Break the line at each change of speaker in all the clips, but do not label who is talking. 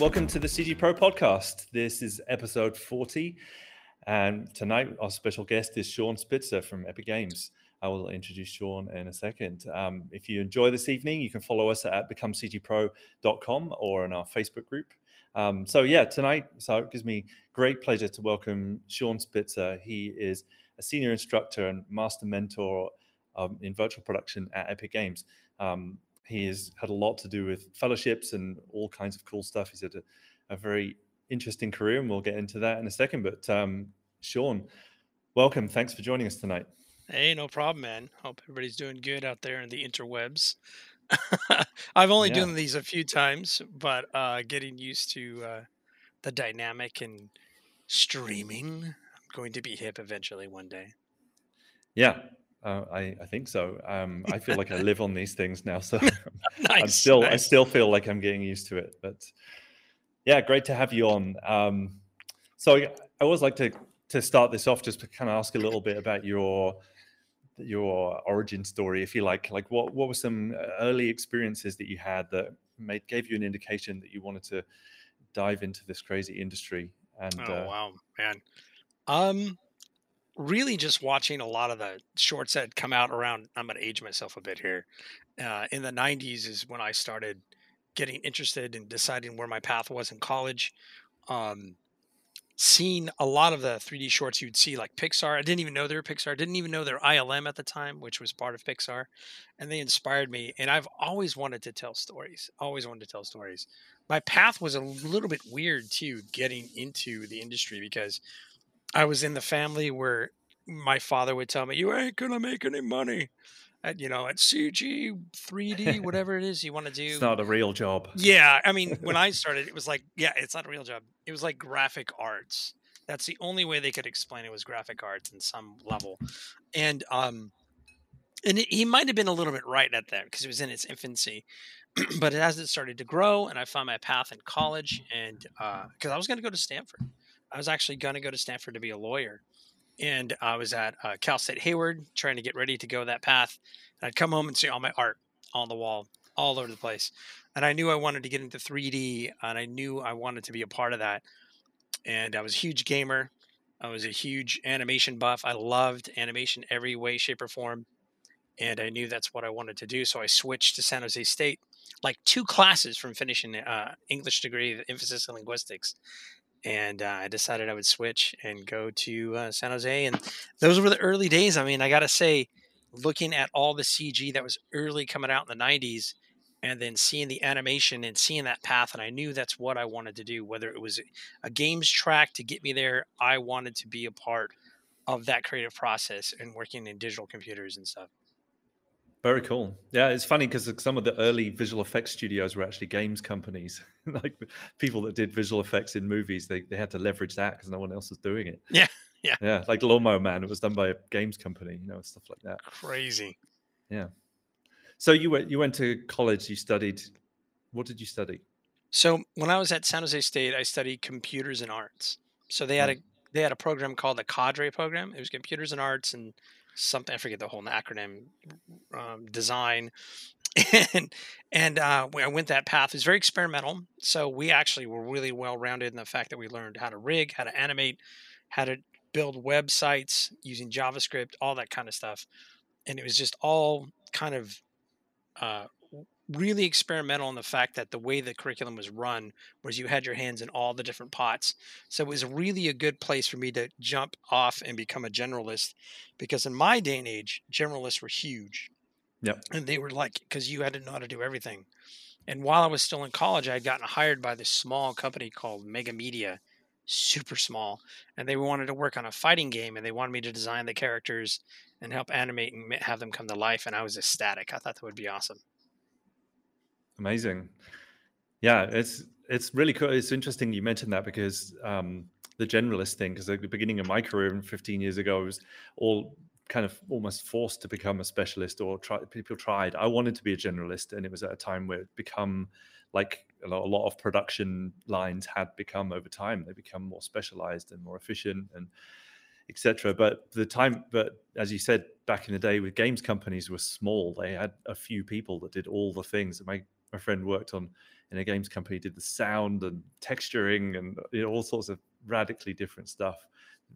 Welcome to the CG Pro podcast. This is episode 40. And tonight, our special guest is Sean Spitzer from Epic Games. I will introduce Sean in a second. Um, if you enjoy this evening, you can follow us at becomecgpro.com or in our Facebook group. Um, so, yeah, tonight, so it gives me great pleasure to welcome Sean Spitzer. He is a senior instructor and master mentor um, in virtual production at Epic Games. Um, he has had a lot to do with fellowships and all kinds of cool stuff. He's had a, a very interesting career, and we'll get into that in a second. But um, Sean, welcome. Thanks for joining us tonight.
Hey, no problem, man. Hope everybody's doing good out there in the interwebs. I've only yeah. done these a few times, but uh, getting used to uh, the dynamic and streaming, I'm going to be hip eventually one day.
Yeah, uh, I, I think so. Um, I feel like I live on these things now, so nice, I'm still nice. I still feel like I'm getting used to it. But yeah, great to have you on. Um, so I always like to to start this off just to kind of ask a little bit about your your origin story, if you like. Like what what were some early experiences that you had that made gave you an indication that you wanted to dive into this crazy industry?
And oh uh, wow, man. Um, really just watching a lot of the shorts that come out around i'm going to age myself a bit here uh, in the 90s is when i started getting interested in deciding where my path was in college um, seeing a lot of the 3d shorts you'd see like pixar i didn't even know they were pixar I didn't even know they're ilm at the time which was part of pixar and they inspired me and i've always wanted to tell stories always wanted to tell stories. My path was a little bit weird too getting into the industry because I was in the family where my father would tell me, "You ain't gonna make any money." At, you know, at CG, 3D, whatever it is you want to do.
It's not a real job.
Yeah. I mean, when I started, it was like, yeah, it's not a real job. It was like graphic arts. That's the only way they could explain it was graphic arts in some level. And, um, and it, he might have been a little bit right at that because it was in its infancy. but as it started to grow and I found my path in college and, uh, cause I was going to go to Stanford I was actually going to go to Stanford to be a lawyer. And I was at uh, Cal State Hayward trying to get ready to go that path. And I'd come home and see all my art on the wall, all over the place. And I knew I wanted to get into 3D and I knew I wanted to be a part of that. And I was a huge gamer. I was a huge animation buff. I loved animation every way, shape, or form. And I knew that's what I wanted to do. So I switched to San Jose State, like two classes from finishing uh, English degree, emphasis in linguistics and uh, I decided I would switch and go to uh, San Jose. And those were the early days. I mean, I got to say, looking at all the CG that was early coming out in the 90s and then seeing the animation and seeing that path, and I knew that's what I wanted to do. Whether it was a games track to get me there, I wanted to be a part of that creative process and working in digital computers and stuff.
Very cool. Yeah, it's funny because some of the early visual effects studios were actually games companies, like people that did visual effects in movies. They they had to leverage that because no one else was doing it.
Yeah, yeah,
yeah. Like Lawnmower Man, it was done by a games company, you know, stuff like that.
Crazy.
Yeah. So you went you went to college. You studied. What did you study?
So when I was at San Jose State, I studied computers and arts. So they had a they had a program called the Cadre program. It was computers and arts and something I forget the whole acronym um, design and and uh, I went that path. It was very experimental. So we actually were really well rounded in the fact that we learned how to rig, how to animate, how to build websites using JavaScript, all that kind of stuff. And it was just all kind of uh, really experimental in the fact that the way the curriculum was run was you had your hands in all the different pots. So it was really a good place for me to jump off and become a generalist because in my day and age, generalists were huge.
Yep.
And they were like, because you had to know how to do everything. And while I was still in college, I had gotten hired by this small company called Mega Media, super small. And they wanted to work on a fighting game and they wanted me to design the characters and help animate and have them come to life. And I was ecstatic. I thought that would be awesome.
Amazing. Yeah, it's it's really cool. It's interesting you mentioned that because um, the generalist thing, because at the beginning of my career 15 years ago, I was all kind of almost forced to become a specialist or try, people tried. I wanted to be a generalist, and it was at a time where it become like a lot, a lot of production lines had become over time. They become more specialized and more efficient and etc. But the time, but as you said back in the day, with games companies were small. They had a few people that did all the things. My my friend worked on in a games company did the sound and texturing and you know, all sorts of radically different stuff.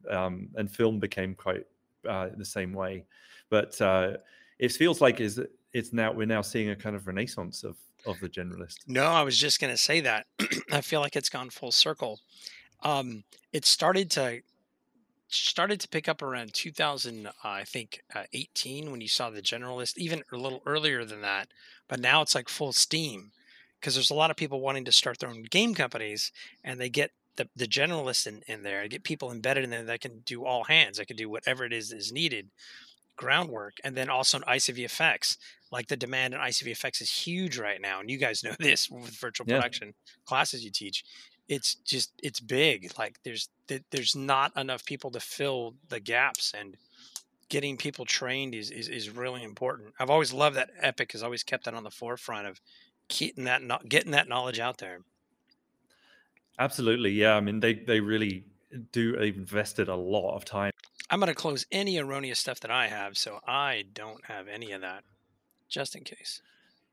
Um, and film became quite uh, the same way. But uh, it feels like is it's now we're now seeing a kind of renaissance of of the generalist.
No, I was just going to say that. I feel like it's gone full circle. Um, it started to started to pick up around 2000, uh, I think, uh, 18 when you saw the generalist, even a little earlier than that. But now it's like full steam because there's a lot of people wanting to start their own game companies and they get the, the generalist in, in there, get people embedded in there that can do all hands, that can do whatever it is is needed, groundwork. And then also in ICVFX. like the demand in ICVFX is huge right now. And you guys know this with virtual yeah. production classes you teach it's just it's big like there's there's not enough people to fill the gaps and getting people trained is, is, is really important. I've always loved that epic has always kept that on the forefront of getting that getting that knowledge out there.
Absolutely yeah i mean they they really do invested a lot of time.
I'm going to close any erroneous stuff that i have so i don't have any of that just in case.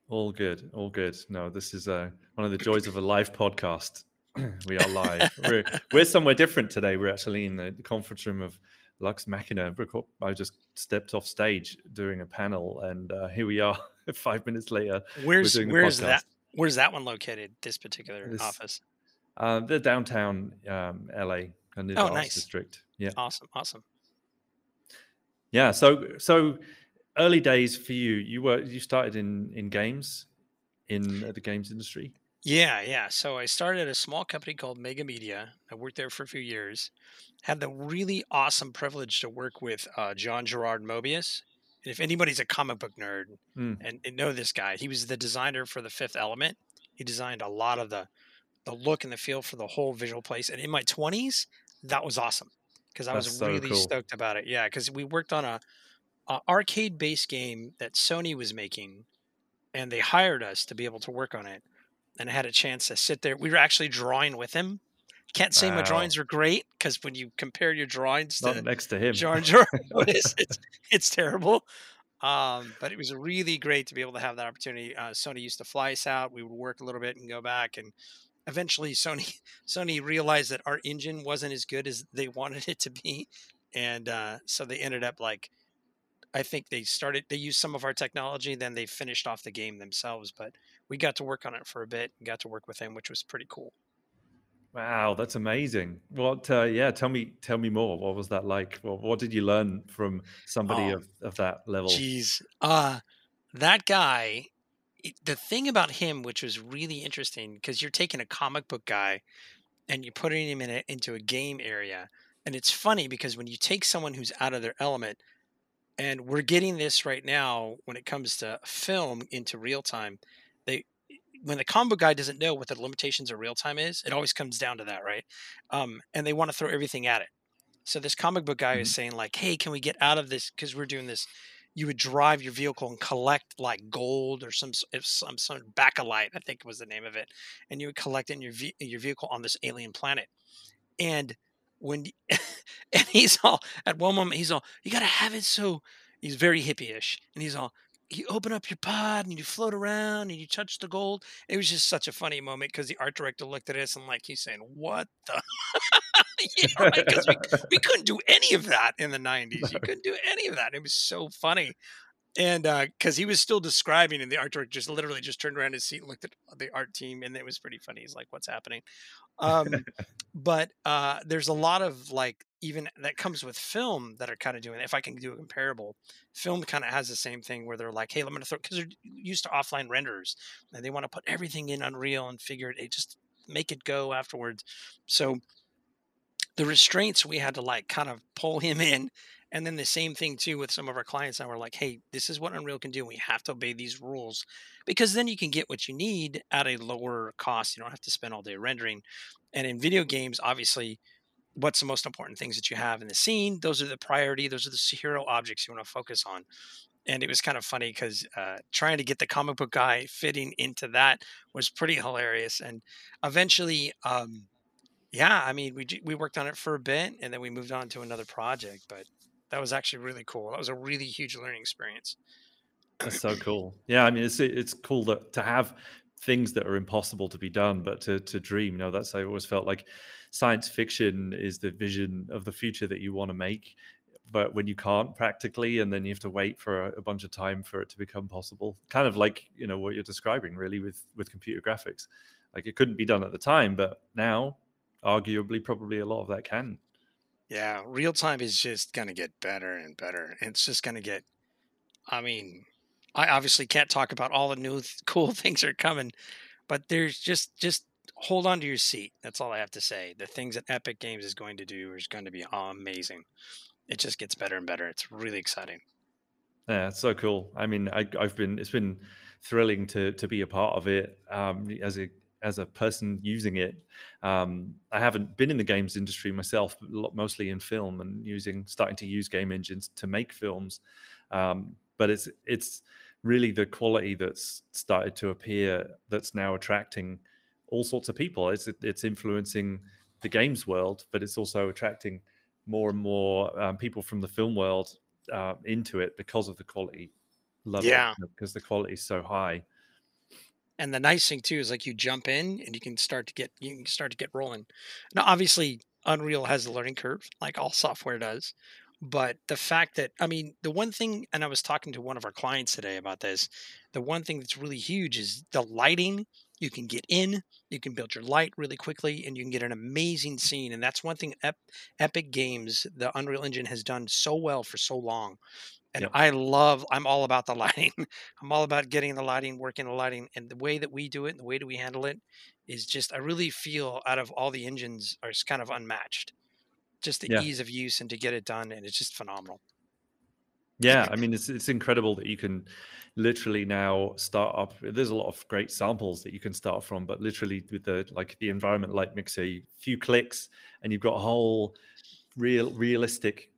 All good all good. No this is uh, one of the joys of a live podcast. We are live. we're, we're somewhere different today. We're actually in the conference room of Lux Machina. I just stepped off stage doing a panel, and uh, here we are. Five minutes later,
where's where's that? Where's that one located? This particular this, office?
Uh, the downtown um, LA, kind of oh, nice. district. Yeah,
awesome, awesome.
Yeah, so so early days for you. You were you started in in games in the games industry.
Yeah, yeah. So I started a small company called Mega Media. I worked there for a few years. Had the really awesome privilege to work with uh, John Gerard Moebius. And if anybody's a comic book nerd mm. and, and, know this guy, he was the designer for the Fifth Element. He designed a lot of the the look and the feel for the whole visual place. And in my twenties, that was awesome because I That's was so really cool. stoked about it. Yeah, because we worked on a, a arcade based game that Sony was making, and they hired us to be able to work on it and I had a chance to sit there. We were actually drawing with him. Can't say wow. my drawings were great because when you compare your drawings
Not to next to him,
George, it's, it's, it's terrible. Um, but it was really great to be able to have that opportunity. Uh, Sony used to fly us out. We would work a little bit and go back, and eventually Sony Sony realized that our engine wasn't as good as they wanted it to be, and uh, so they ended up like I think they started they used some of our technology, then they finished off the game themselves. But we got to work on it for a bit and got to work with him, which was pretty cool.
Wow, that's amazing. What? Uh, yeah, tell me, tell me more. What was that like? Well, what did you learn from somebody oh, of, of that level?
Jeez, uh, that guy. The thing about him, which was really interesting, because you're taking a comic book guy and you're putting him in a, into a game area, and it's funny because when you take someone who's out of their element, and we're getting this right now when it comes to film into real time when the combo guy doesn't know what the limitations of real time is, it always comes down to that, right? Um, and they want to throw everything at it. So this comic book guy mm-hmm. is saying like, "Hey, can we get out of this? Because we're doing this. You would drive your vehicle and collect like gold or some some some bakelite, I think was the name of it, and you would collect in your your vehicle on this alien planet. And when and he's all at one moment he's all, you got to have it so he's very hippie-ish, and he's all, you open up your pod and you float around and you touch the gold. It was just such a funny moment because the art director looked at us and like he's saying, "What the?" yeah, right. Because we, we couldn't do any of that in the '90s. You couldn't do any of that. It was so funny, and because uh, he was still describing, and the art director just literally just turned around his seat and looked at the art team, and it was pretty funny. He's like, "What's happening?" Um, but uh, there's a lot of like even that comes with film that are kind of doing. If I can do a comparable, film kind of has the same thing where they're like, "Hey, i'm gonna throw," because they're used to offline renders and they want to put everything in Unreal and figure it, just make it go afterwards. So the restraints we had to like kind of pull him in and then the same thing too with some of our clients now we're like hey this is what unreal can do we have to obey these rules because then you can get what you need at a lower cost you don't have to spend all day rendering. And in video games obviously what's the most important things that you have in the scene? Those are the priority those are the hero objects you want to focus on. And it was kind of funny because uh, trying to get the comic book guy fitting into that was pretty hilarious. And eventually um, yeah i mean we we worked on it for a bit and then we moved on to another project but that was actually really cool. That was a really huge learning experience.
That's so cool. Yeah, I mean, it's it's cool that to have things that are impossible to be done, but to to dream. You know, that's I always felt like science fiction is the vision of the future that you want to make but when you can't practically and then you have to wait for a, a, bunch of time for it to become possible kind of like you know what you're describing really with with computer graphics like it couldn't be done at the time but now arguably probably a lot of that can
yeah real time is just going to get better and better it's just going to get i mean i obviously can't talk about all the new th- cool things that are coming but there's just just hold on to your seat that's all i have to say the things that epic games is going to do is going to be amazing it just gets better and better. It's really exciting.
Yeah, it's so cool. I mean, I, have been it's been thrilling to to be a part of it um, as a as a person using it. Um, I haven't been in the games industry myself, but mostly in film and using starting to use game engines to make films. Um, but it's it's really the quality that's started to appear that's now attracting all sorts of people. It's it's influencing the games world, but it's also attracting more and more um, people from the film world uh, into it because of the quality level.
Yeah,
because the quality is so high.
And the nice thing too is like you jump in and you can start to get you can start to get rolling. Now, obviously, Unreal has a learning curve, like all software does. But the fact that I mean, the one thing, and I was talking to one of our clients today about this. The one thing that's really huge is the lighting you can get in, you can build your light really quickly, and you can get an amazing scene. And that's one thing Ep- Epic Games, the Unreal Engine, has done so well for so long. And yep. I love, I'm all about the lighting. I'm all about getting the lighting, working the lighting. And the way that we do it and the way that we handle it is just, I really feel out of all the engines are kind of unmatched. Just the yeah. ease of use and to get it done. And it's just phenomenal.
Yeah. I mean, it's, it's incredible that you can literally now start up there's a lot of great samples that you can start from but literally with the like the environment light mixer a few clicks and you've got a whole real realistic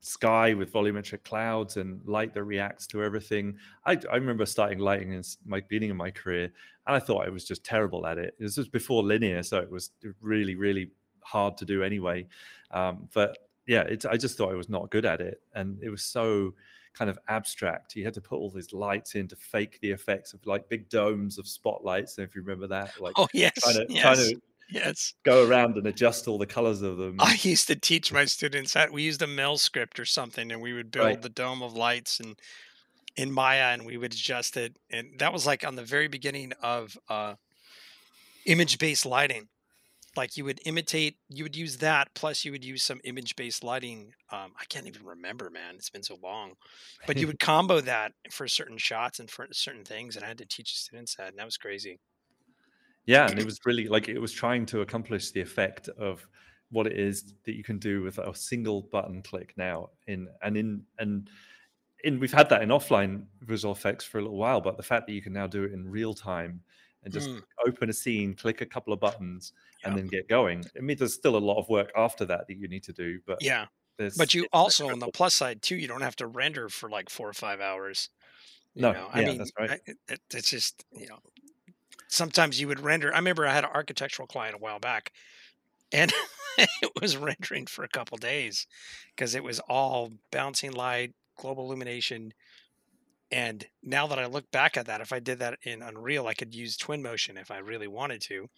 sky with volumetric clouds and light that reacts to everything. I, I remember starting lighting in my beginning of my career and i thought i was just terrible at it. This was before linear so it was really really hard to do anyway. Um, but yeah it's, i just thought i was not good at it and it was so kind of abstract. You had to put all these lights in to fake the effects of like big domes of spotlights. And if you remember that, like
oh yes,
trying to,
yes.
trying to
yes
go around and adjust all the colors of them.
I used to teach my students that we used a Mel script or something, and we would build right. the dome of lights and in Maya, and we would adjust it. And that was like on the very beginning of uh, image based lighting like you would imitate you would use that plus you would use some image based lighting um, i can't even remember man it's been so long but you would combo that for certain shots and for certain things and i had to teach students that and that was crazy.
Yeah and it was really like it was trying to accomplish the effect of what it is that you can do with a single button click now in and in and in we've had that in offline visual effects for a little while but the fact that you can now do it in real time and just mm. open a scene, click a couple of buttons, and then get going. I mean, there's still a lot of work after that that you need to do, but
yeah. But you also, on the plus side too, you don't have to render for like four or five hours.
no, know? I yeah, mean, that's right.
it, it's just you know, sometimes you would render. I remember I had an architectural client a while back, and it was rendering for a couple days because it was all bouncing light, global illumination, and now that I look back at that, if I did that in Unreal, I could use Twinmotion if I really wanted to,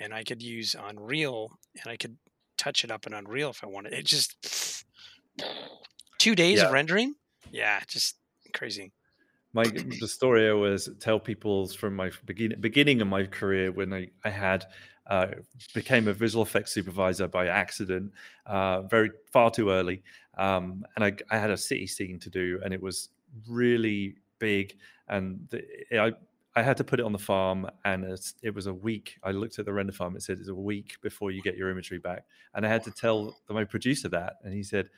and I could use Unreal and I could touch it up in Unreal if I wanted. It just two days yeah. of rendering, yeah, just crazy.
My the story I always tell people from my beginning beginning of my career when I I had uh, became a visual effects supervisor by accident, uh, very far too early, um, and I, I had a city scene to do, and it was really big, and the, eh, I I had to put it on the farm, and it was a week. I looked at the render farm; it said it's a week before you get your imagery back, and I had to tell my producer that, and he said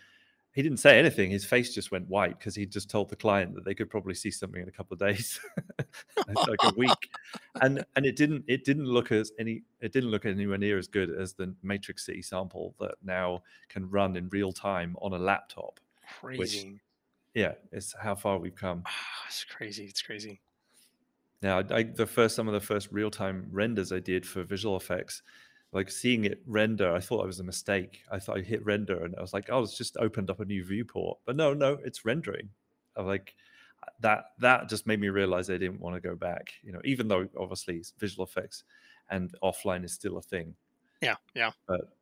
he didn't say anything. His face just went white because he just told the client that they could probably see something in a couple of days, like a week, and and it didn't it didn't look as any it didn't look anywhere near as good as the Matrix City sample that now can run in real time on a laptop.
Crazy. Which,
yeah, it's how far we've come. Oh,
it's crazy. It's crazy.
Now, I, the first some of the first real time renders I did for visual effects, like seeing it render, I thought it was a mistake. I thought I hit render and I was like, oh, it's just opened up a new viewport. But no, no, it's rendering. I'm like, that that just made me realize I didn't want to go back. You know, even though obviously visual effects and offline is still a thing.
Yeah, yeah.
But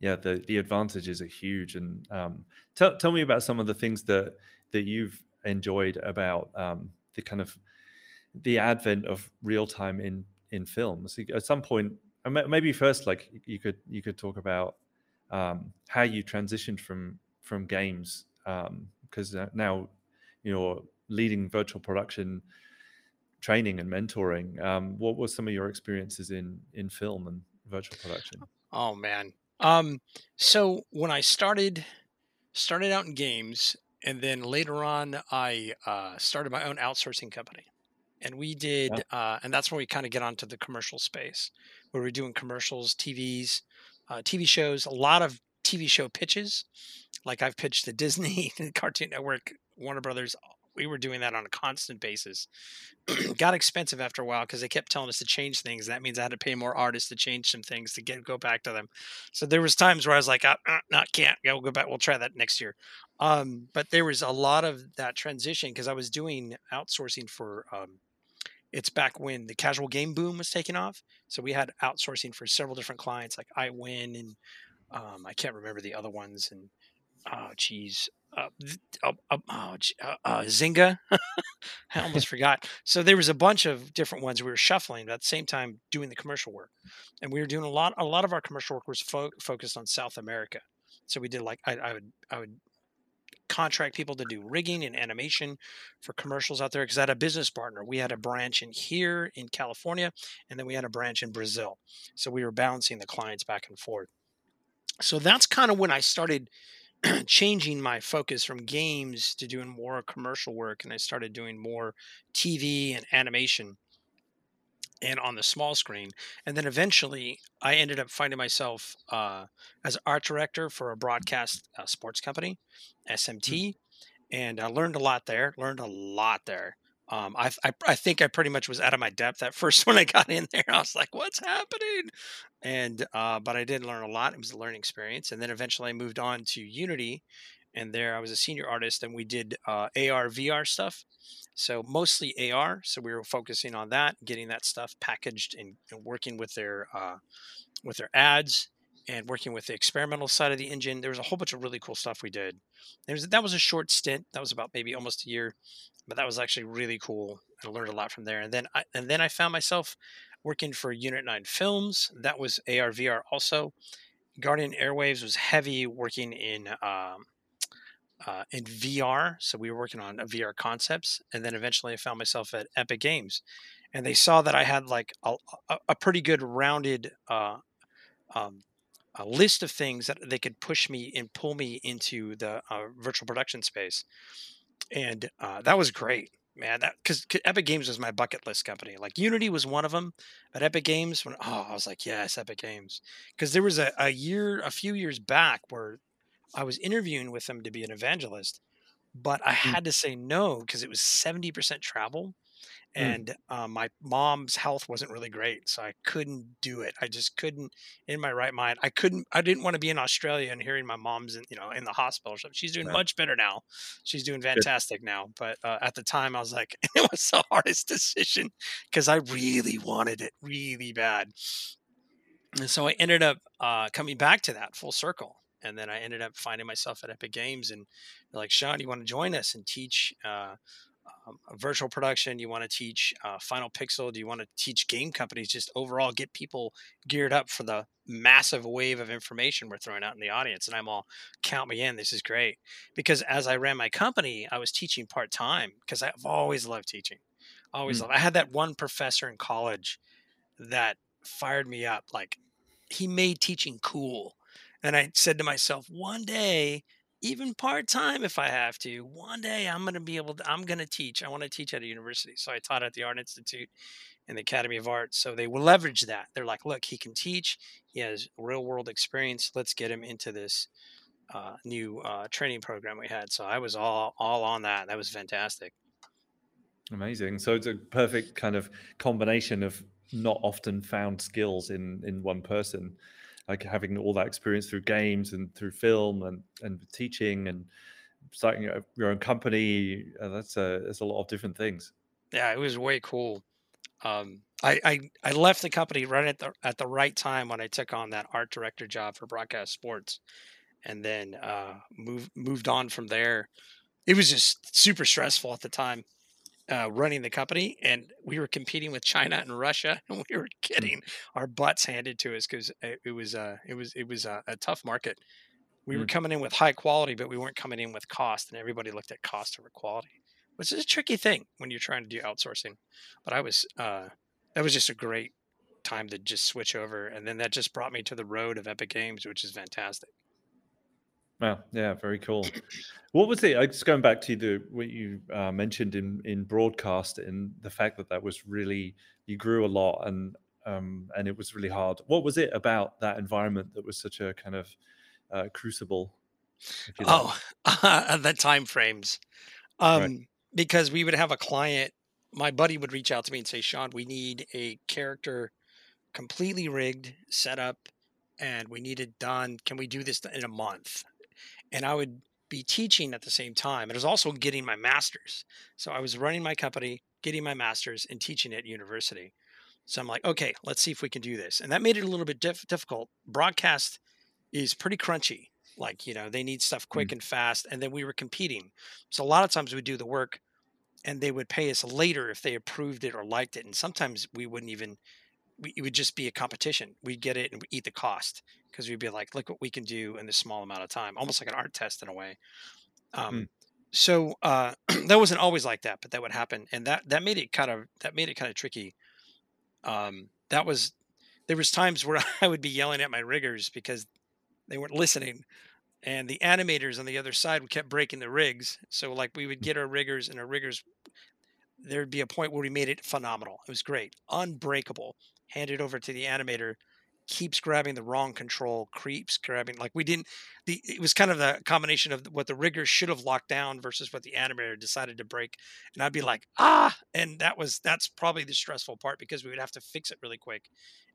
yeah, the the advantages are huge. And um, tell tell me about some of the things that that you've enjoyed about um, the kind of the advent of real time in in films. At some point, maybe first, like you could you could talk about um, how you transitioned from from games because um, now you're leading virtual production training and mentoring. Um, what were some of your experiences in in film and virtual production?
Oh man, um, so when I started started out in games, and then later on, I uh, started my own outsourcing company, and we did, yeah. uh, and that's when we kind of get onto the commercial space, where we're doing commercials, TVs, uh, TV shows, a lot of TV show pitches. Like I've pitched to Disney, Cartoon Network, Warner Brothers, we were doing that on a constant basis. Got expensive after a while because they kept telling us to change things. That means I had to pay more artists to change some things to get go back to them. So there was times where I was like, uh, uh, not can't. Yeah, we'll go back. We'll try that next year. Um, but there was a lot of that transition because I was doing outsourcing for. Um, it's back when the casual game boom was taking off. So we had outsourcing for several different clients like iWin and um, I can't remember the other ones and oh geez uh, uh, uh, oh, uh, uh, Zynga. I almost forgot. So there was a bunch of different ones we were shuffling at the same time doing the commercial work, and we were doing a lot. A lot of our commercial work was fo- focused on South America. So we did like I, I would I would contract people to do rigging and animation for commercials out there because I had a business partner. We had a branch in here in California, and then we had a branch in Brazil. So we were balancing the clients back and forth. So that's kind of when I started changing my focus from games to doing more commercial work and I started doing more TV and animation and on the small screen. And then eventually I ended up finding myself uh, as art director for a broadcast uh, sports company, SMT. Mm-hmm. And I learned a lot there, learned a lot there. Um, I, I, I think I pretty much was out of my depth at first when I got in there. I was like, "What's happening?" And uh, but I did learn a lot. It was a learning experience. And then eventually I moved on to Unity, and there I was a senior artist, and we did uh, AR VR stuff. So mostly AR. So we were focusing on that, getting that stuff packaged, and, and working with their uh, with their ads and working with the experimental side of the engine. There was a whole bunch of really cool stuff we did. Was that was a short stint. That was about maybe almost a year but that was actually really cool. I learned a lot from there. And then I, and then I found myself working for Unit 9 Films. That was ARVR also. Guardian Airwaves was heavy working in um, uh, in VR. So we were working on VR concepts. And then eventually I found myself at Epic Games. And they saw that I had like a, a pretty good rounded uh, um, a list of things that they could push me and pull me into the uh, virtual production space and uh, that was great, man. That because Epic Games was my bucket list company. Like Unity was one of them, but Epic Games, when oh, I was like, yes, Epic Games, because there was a, a year, a few years back where I was interviewing with them to be an evangelist, but I hmm. had to say no because it was seventy percent travel, Mm. and um, my mom's health wasn't really great so i couldn't do it i just couldn't in my right mind i couldn't i didn't want to be in australia and hearing my mom's in you know in the hospital she's doing right. much better now she's doing fantastic Good. now but uh, at the time i was like it was the hardest decision because i really wanted it really bad and so i ended up uh, coming back to that full circle and then i ended up finding myself at epic games and like sean you want to join us and teach uh, um, virtual production? You want to teach uh, Final Pixel? Do you want to teach game companies just overall get people geared up for the massive wave of information we're throwing out in the audience? And I'm all, count me in. This is great. Because as I ran my company, I was teaching part time because I've always loved teaching. Always mm. loved. I had that one professor in college that fired me up. Like he made teaching cool. And I said to myself, one day even part time if I have to. One day I'm going to be able to, I'm going to teach. I want to teach at a university. So I taught at the Art Institute and the Academy of Art. So they will leverage that. They're like, look, he can teach, he has real world experience. Let's get him into this uh, new uh, training program we had. So I was all, all on that. That was fantastic.
Amazing. So it's a perfect kind of combination of not often found skills in in one person like having all that experience through games and through film and and teaching and starting your own company. Uh, that's a that's a lot of different things.
Yeah, it was way cool. Um, I, I I left the company right at the at the right time when I took on that art director job for broadcast sports, and then uh, moved moved on from there. It was just super stressful at the time uh, running the company, and we were competing with China and Russia, and we were hmm. getting our butts handed to us because it, was uh, it was it was a, a tough market. We mm. were coming in with high quality, but we weren't coming in with cost, and everybody looked at cost over quality, which is a tricky thing when you're trying to do outsourcing. But I was uh, that was just a great time to just switch over, and then that just brought me to the road of Epic Games, which is fantastic.
Wow, yeah, very cool. What was it? I just going back to the what you uh, mentioned in in broadcast and the fact that that was really you grew a lot and um, and it was really hard. What was it about that environment that was such a kind of uh, crucible?
Oh, uh, the time frames. Um, right. Because we would have a client, my buddy would reach out to me and say, "Sean, we need a character completely rigged, set up, and we need it done. Can we do this in a month?" And I would be teaching at the same time. It was also getting my master's. So I was running my company, getting my master's, and teaching at university. So I'm like, okay, let's see if we can do this. And that made it a little bit diff- difficult. Broadcast is pretty crunchy. Like, you know, they need stuff quick mm. and fast. And then we were competing. So a lot of times we'd do the work and they would pay us later if they approved it or liked it. And sometimes we wouldn't even, we, it would just be a competition. We'd get it and eat the cost because we'd be like, look what we can do in this small amount of time, almost like an art test in a way. Um, mm. So uh, that wasn't always like that, but that would happen, and that that made it kind of that made it kind of tricky. Um, that was there was times where I would be yelling at my riggers because they weren't listening, and the animators on the other side would kept breaking the rigs. So like we would get our riggers, and our riggers, there'd be a point where we made it phenomenal. It was great, unbreakable. Hand it over to the animator keeps grabbing the wrong control, creeps grabbing like we didn't. The it was kind of the combination of what the rigger should have locked down versus what the animator decided to break, and I'd be like ah, and that was that's probably the stressful part because we would have to fix it really quick,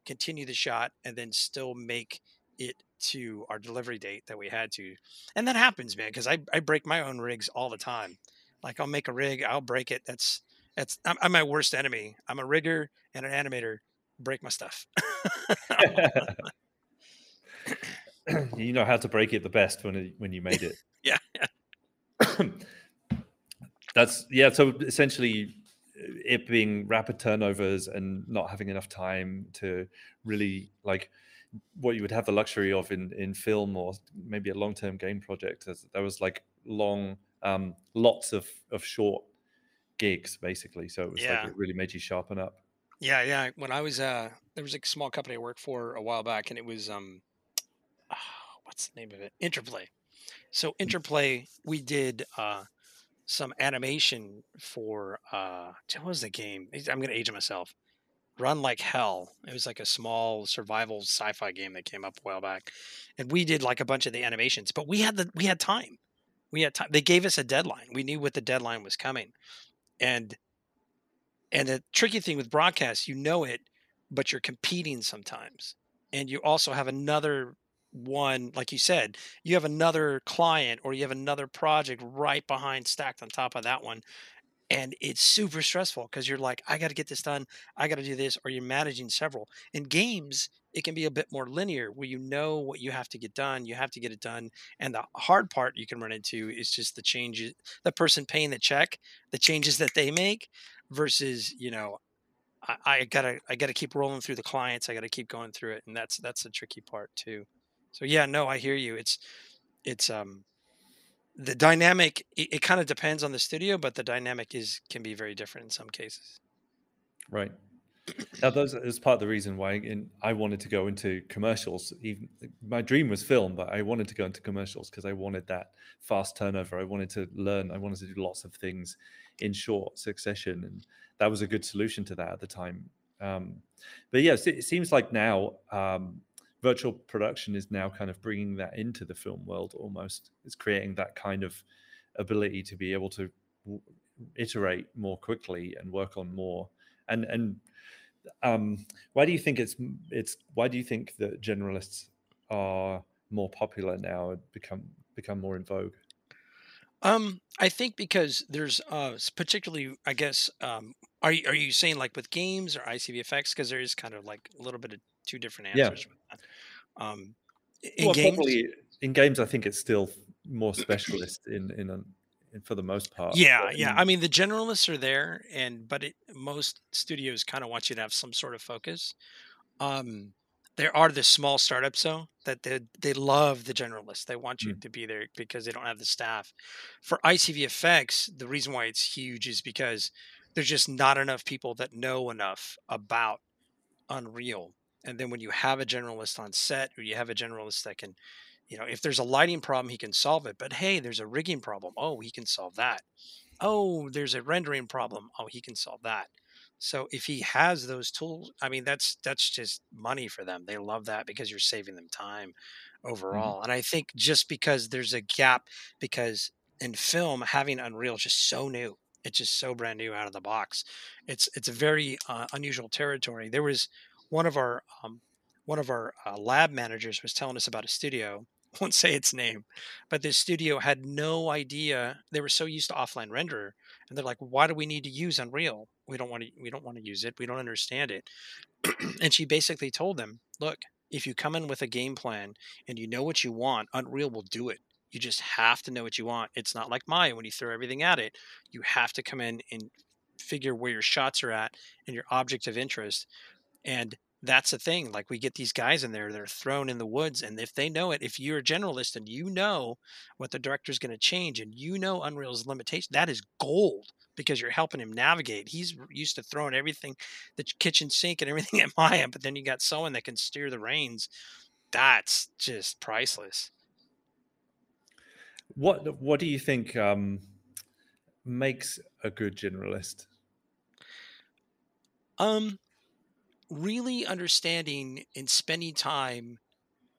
continue the shot, and then still make it to our delivery date that we had to, and that happens, man, because I I break my own rigs all the time. Like I'll make a rig, I'll break it. That's that's I'm, I'm my worst enemy. I'm a rigger and an animator break my stuff.
you know how to break it the best when it, when you made it.
yeah.
That's yeah. So essentially, it being rapid turnovers and not having enough time to really like what you would have the luxury of in in film or maybe a long term game project. There was like long, um, lots of of short gigs basically. So it was yeah. like it really made you sharpen up.
Yeah, yeah. When I was uh there was a small company I worked for a while back and it was um oh, what's the name of it? Interplay. So mm. Interplay we did uh some animation for uh what was the game? I'm going to age myself. Run Like Hell. It was like a small survival sci-fi game that came up a while back. And we did like a bunch of the animations, but we had the we had time. We had time. They gave us a deadline. We knew what the deadline was coming. And and the tricky thing with broadcast, you know it, but you're competing sometimes. And you also have another one, like you said, you have another client or you have another project right behind, stacked on top of that one. And it's super stressful because you're like, I got to get this done. I got to do this. Or you're managing several. In games, it can be a bit more linear where you know what you have to get done. You have to get it done. And the hard part you can run into is just the changes, the person paying the check, the changes that they make versus you know I, I, gotta I gotta keep rolling through the clients. I gotta keep going through it, and that's that's the tricky part too. So yeah, no, I hear you. It's it's um the dynamic. It, it kind of depends on the studio, but the dynamic is can be very different in some cases.
Right. Now, those is part of the reason why I wanted to go into commercials. Even my dream was film, but I wanted to go into commercials because I wanted that fast turnover. I wanted to learn. I wanted to do lots of things in short succession, and that was a good solution to that at the time. Um, but yes, it, seems like now um, virtual production is now kind of bringing that into the film world. Almost, it's creating that kind of ability to be able to iterate more quickly and work on more. And and um, why do you think it's it's why do you think that generalists are more popular now and become become more in vogue?
Um, I think because there's uh particularly, I guess, um, are you are you saying like with games or ICVFX? Because there is kind of like a little bit of two different
Yeah.
answers with that. Um, in
Well,
games,
probably in games, I think it's still more specialist in in, an, in for the most part.
yeah,
But
yeah. I mean, the generalists are there, and but it, most studios kind of want you to have some sort of focus. Um, there are the small startups though that they they love the generalists. They want you
mm,
to be there because they don't have the staff. For ICVFX, the reason why it's huge is because there's just not enough people that know enough about Unreal. And then when you have a generalist on set, or you have a generalist that can, you know, if there's a lighting problem, he can solve it. But hey, there's a rigging problem. Oh, he can solve that oh, there's a rendering problem. Oh, he can solve that. So if he has those tools, I mean, that's that's just money for them. They love that because you're saving them time
mhm,
overall. And I think just because there's a gap, because in film having Unreal is just so new. It's just so brand new out of the box. It's it's a very uh, unusual territory. There was one of our um, one of our uh, lab managers was telling us about a studio. Won't say its name, but this studio had no idea. They were so used to offline render, and they're like, "Why do we need to use Unreal? We don't want to. We don't want to use it. We don't understand it." and she basically told them, "Look, if you come in with a game plan and you know what you want, Unreal will do it. You just have to know what you want. It's not like Maya when you throw everything at it. You have to come in and figure where your shots are at and your object of interest and that's the thing. Like we get these guys in there, they're thrown in the woods. And if they know it, if you're a generalist and you know what the director's going to change and you know Unreal's limitation, that is gold because you're helping him navigate. He's used to throwing everything, the kitchen sink and everything at Maya, but then you got someone that can steer the reins. That's just priceless.
what what do you think um, makes a good generalist?
Um, really understanding and spending time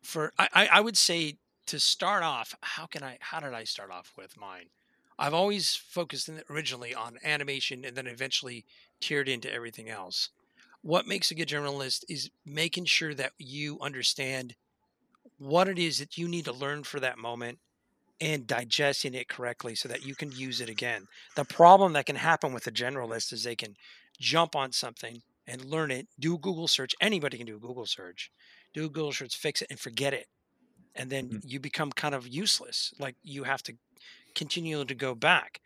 for I, I would say to start off, how can I how did I start off with mine? I've always focused originally on animation and then eventually tiered into everything else. What makes a good journalist is making sure that you understand what it is that you need to learn for that moment and digesting it correctly so that you can use it again. The problem that can happen with a generalist is they can jump on something and learn it, do a Google search. Anybody can do a Google search, do a Google search, fix it, and forget it. And then
Mhm,
you become kind of useless. Like you have to continue to go back.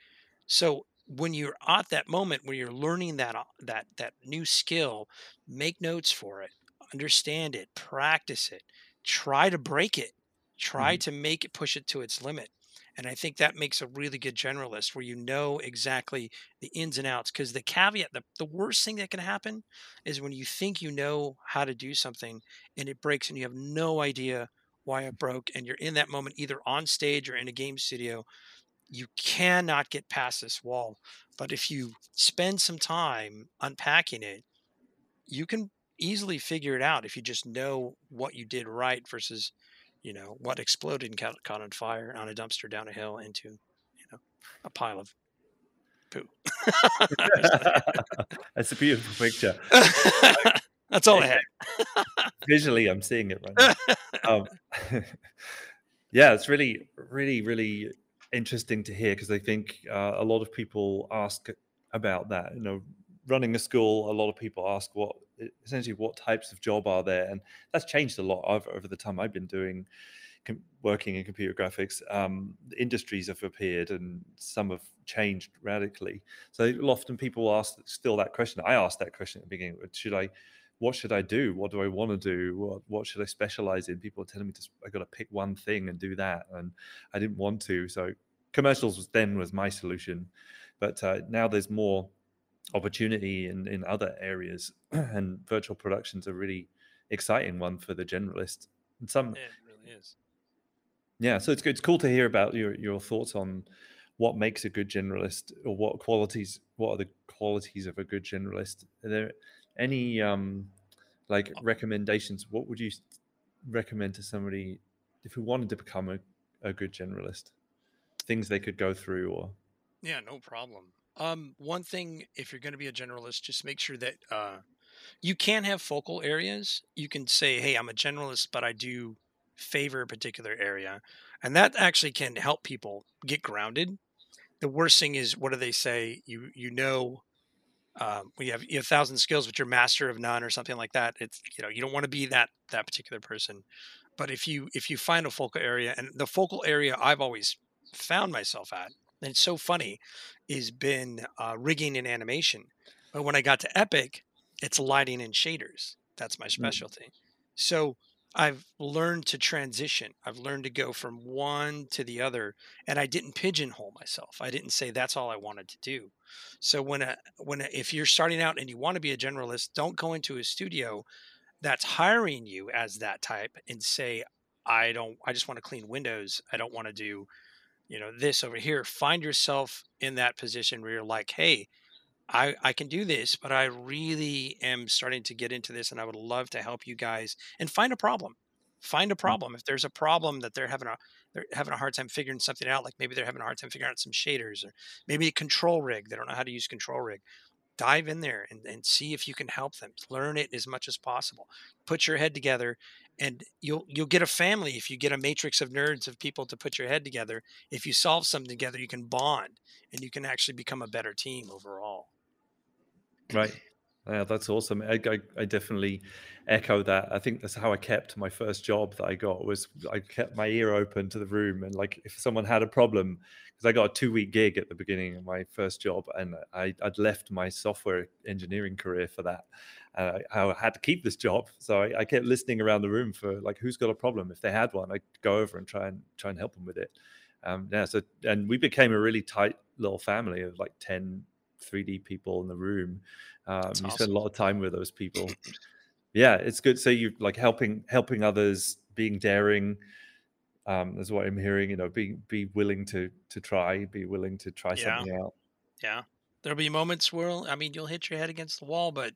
So when you're at that moment where you're learning that uh, that that new skill, make notes for it, understand it, practice it, try to break it, try
mhm,
to make it push it to its limit. And I think that makes a really good generalist where you know exactly the ins and outs. Because the caveat, the, the worst thing that can happen is when you think you know how to do something and it breaks and you have no idea why it broke. And you're in that moment, either on stage or in a game studio, you cannot get past this wall. But if you spend some time unpacking it, you can easily figure it out if you just know what you did right versus, you know, what exploded and caught, caught on fire on a dumpster down a hill into, you know, a pile of poo.
That's a beautiful picture.
That's all I
I,
had.
visually, I'm seeing it right now. Um, yeah, it's really, really, really interesting to hear because I think uh, a lot of people ask about that. You know, running a school, a lot of people ask what essentially what types of job are there, and that's changed a lot over, over the time I've been doing working in computer graphics. Um, industries have appeared, and some have changed radically. So often people ask still that question. I asked that question at the beginning: Should I? what should I do? What do I want to do? What what should I specialize in? People are telling me to I got to pick one thing and do that, and I didn't want to. So commercials was then was my solution, but uh, now there's more opportunity in in other areas, and virtual productions are really exciting one for the generalist. And some
it really is.
yeah, so it's. It's cool to hear about your your thoughts on what makes a good generalist or what qualities what are the qualities of a good generalist. Are there any um like recommendations? What would you recommend to somebody if who wanted to become a, a good generalist? Things they could go through or
Yeah, no problem. Um, one thing, if you're going to be a generalist, just make sure that uh, you can have focal areas. You can say, "Hey, I'm a generalist, but I do favor a particular area, and that actually can help people get grounded. The worst thing is, what do they say? You you know, um, you have you have thousand skills, but you're master of none, or something like that. It's you know you don't want to be that that particular person. But if you if you find a focal area, and the focal area I've always found myself at, and it's so funny, is been uh, rigging and animation. But when I got to Epic, it's lighting and shaders. That's my mm. specialty. Mm. So I've learned to transition. I've learned to go from one to the other, and I didn't pigeonhole myself. I didn't say that's all I wanted to do. So when a when a, if you're starting out and you want to be a generalist, don't go into a studio that's hiring you as that type and say I don't. I just want to clean windows. I don't want to do, you know, this over here. Find yourself in that position where you're like, hey, I, I can do this, but I really am starting to get into this and I would love to help you guys and find a problem. Find a mm. problem. If there's a problem that they're having a they're having a hard time figuring something out, like maybe they're having a hard time figuring out some shaders or maybe a control rig. They don't know how to use control rig. Dive in there and, and see if you can help them. Learn it as much as possible. Put your head together and you'll you'll get a family if you get a matrix of nerds of people to put your head together. If you solve something together, you can bond and you can actually become a better team overall.
Right. Yeah, that's awesome. I, I, I, definitely echo that. I think that's how I kept my first job that I got was I kept my ear open to the room and like if someone had a problem because I got a two week gig at the beginning of my first job and I, would left my software engineering career for that. Uh, I had to keep this job, so I, I, kept listening around the room for like who's got a problem. If they had one, I'd go over and try and try and help them with it. Um, yeah, so and we became a really tight little family of like 10 3D people in the room. Um, you awesome. spend a lot of time with those people. yeah, it's good. So you like helping helping others, being daring. Um, is what I'm hearing. You know, be be willing to to try, be willing to try yeah. something out.
Yeah, there'll be moments where I mean you'll hit your head against the wall, but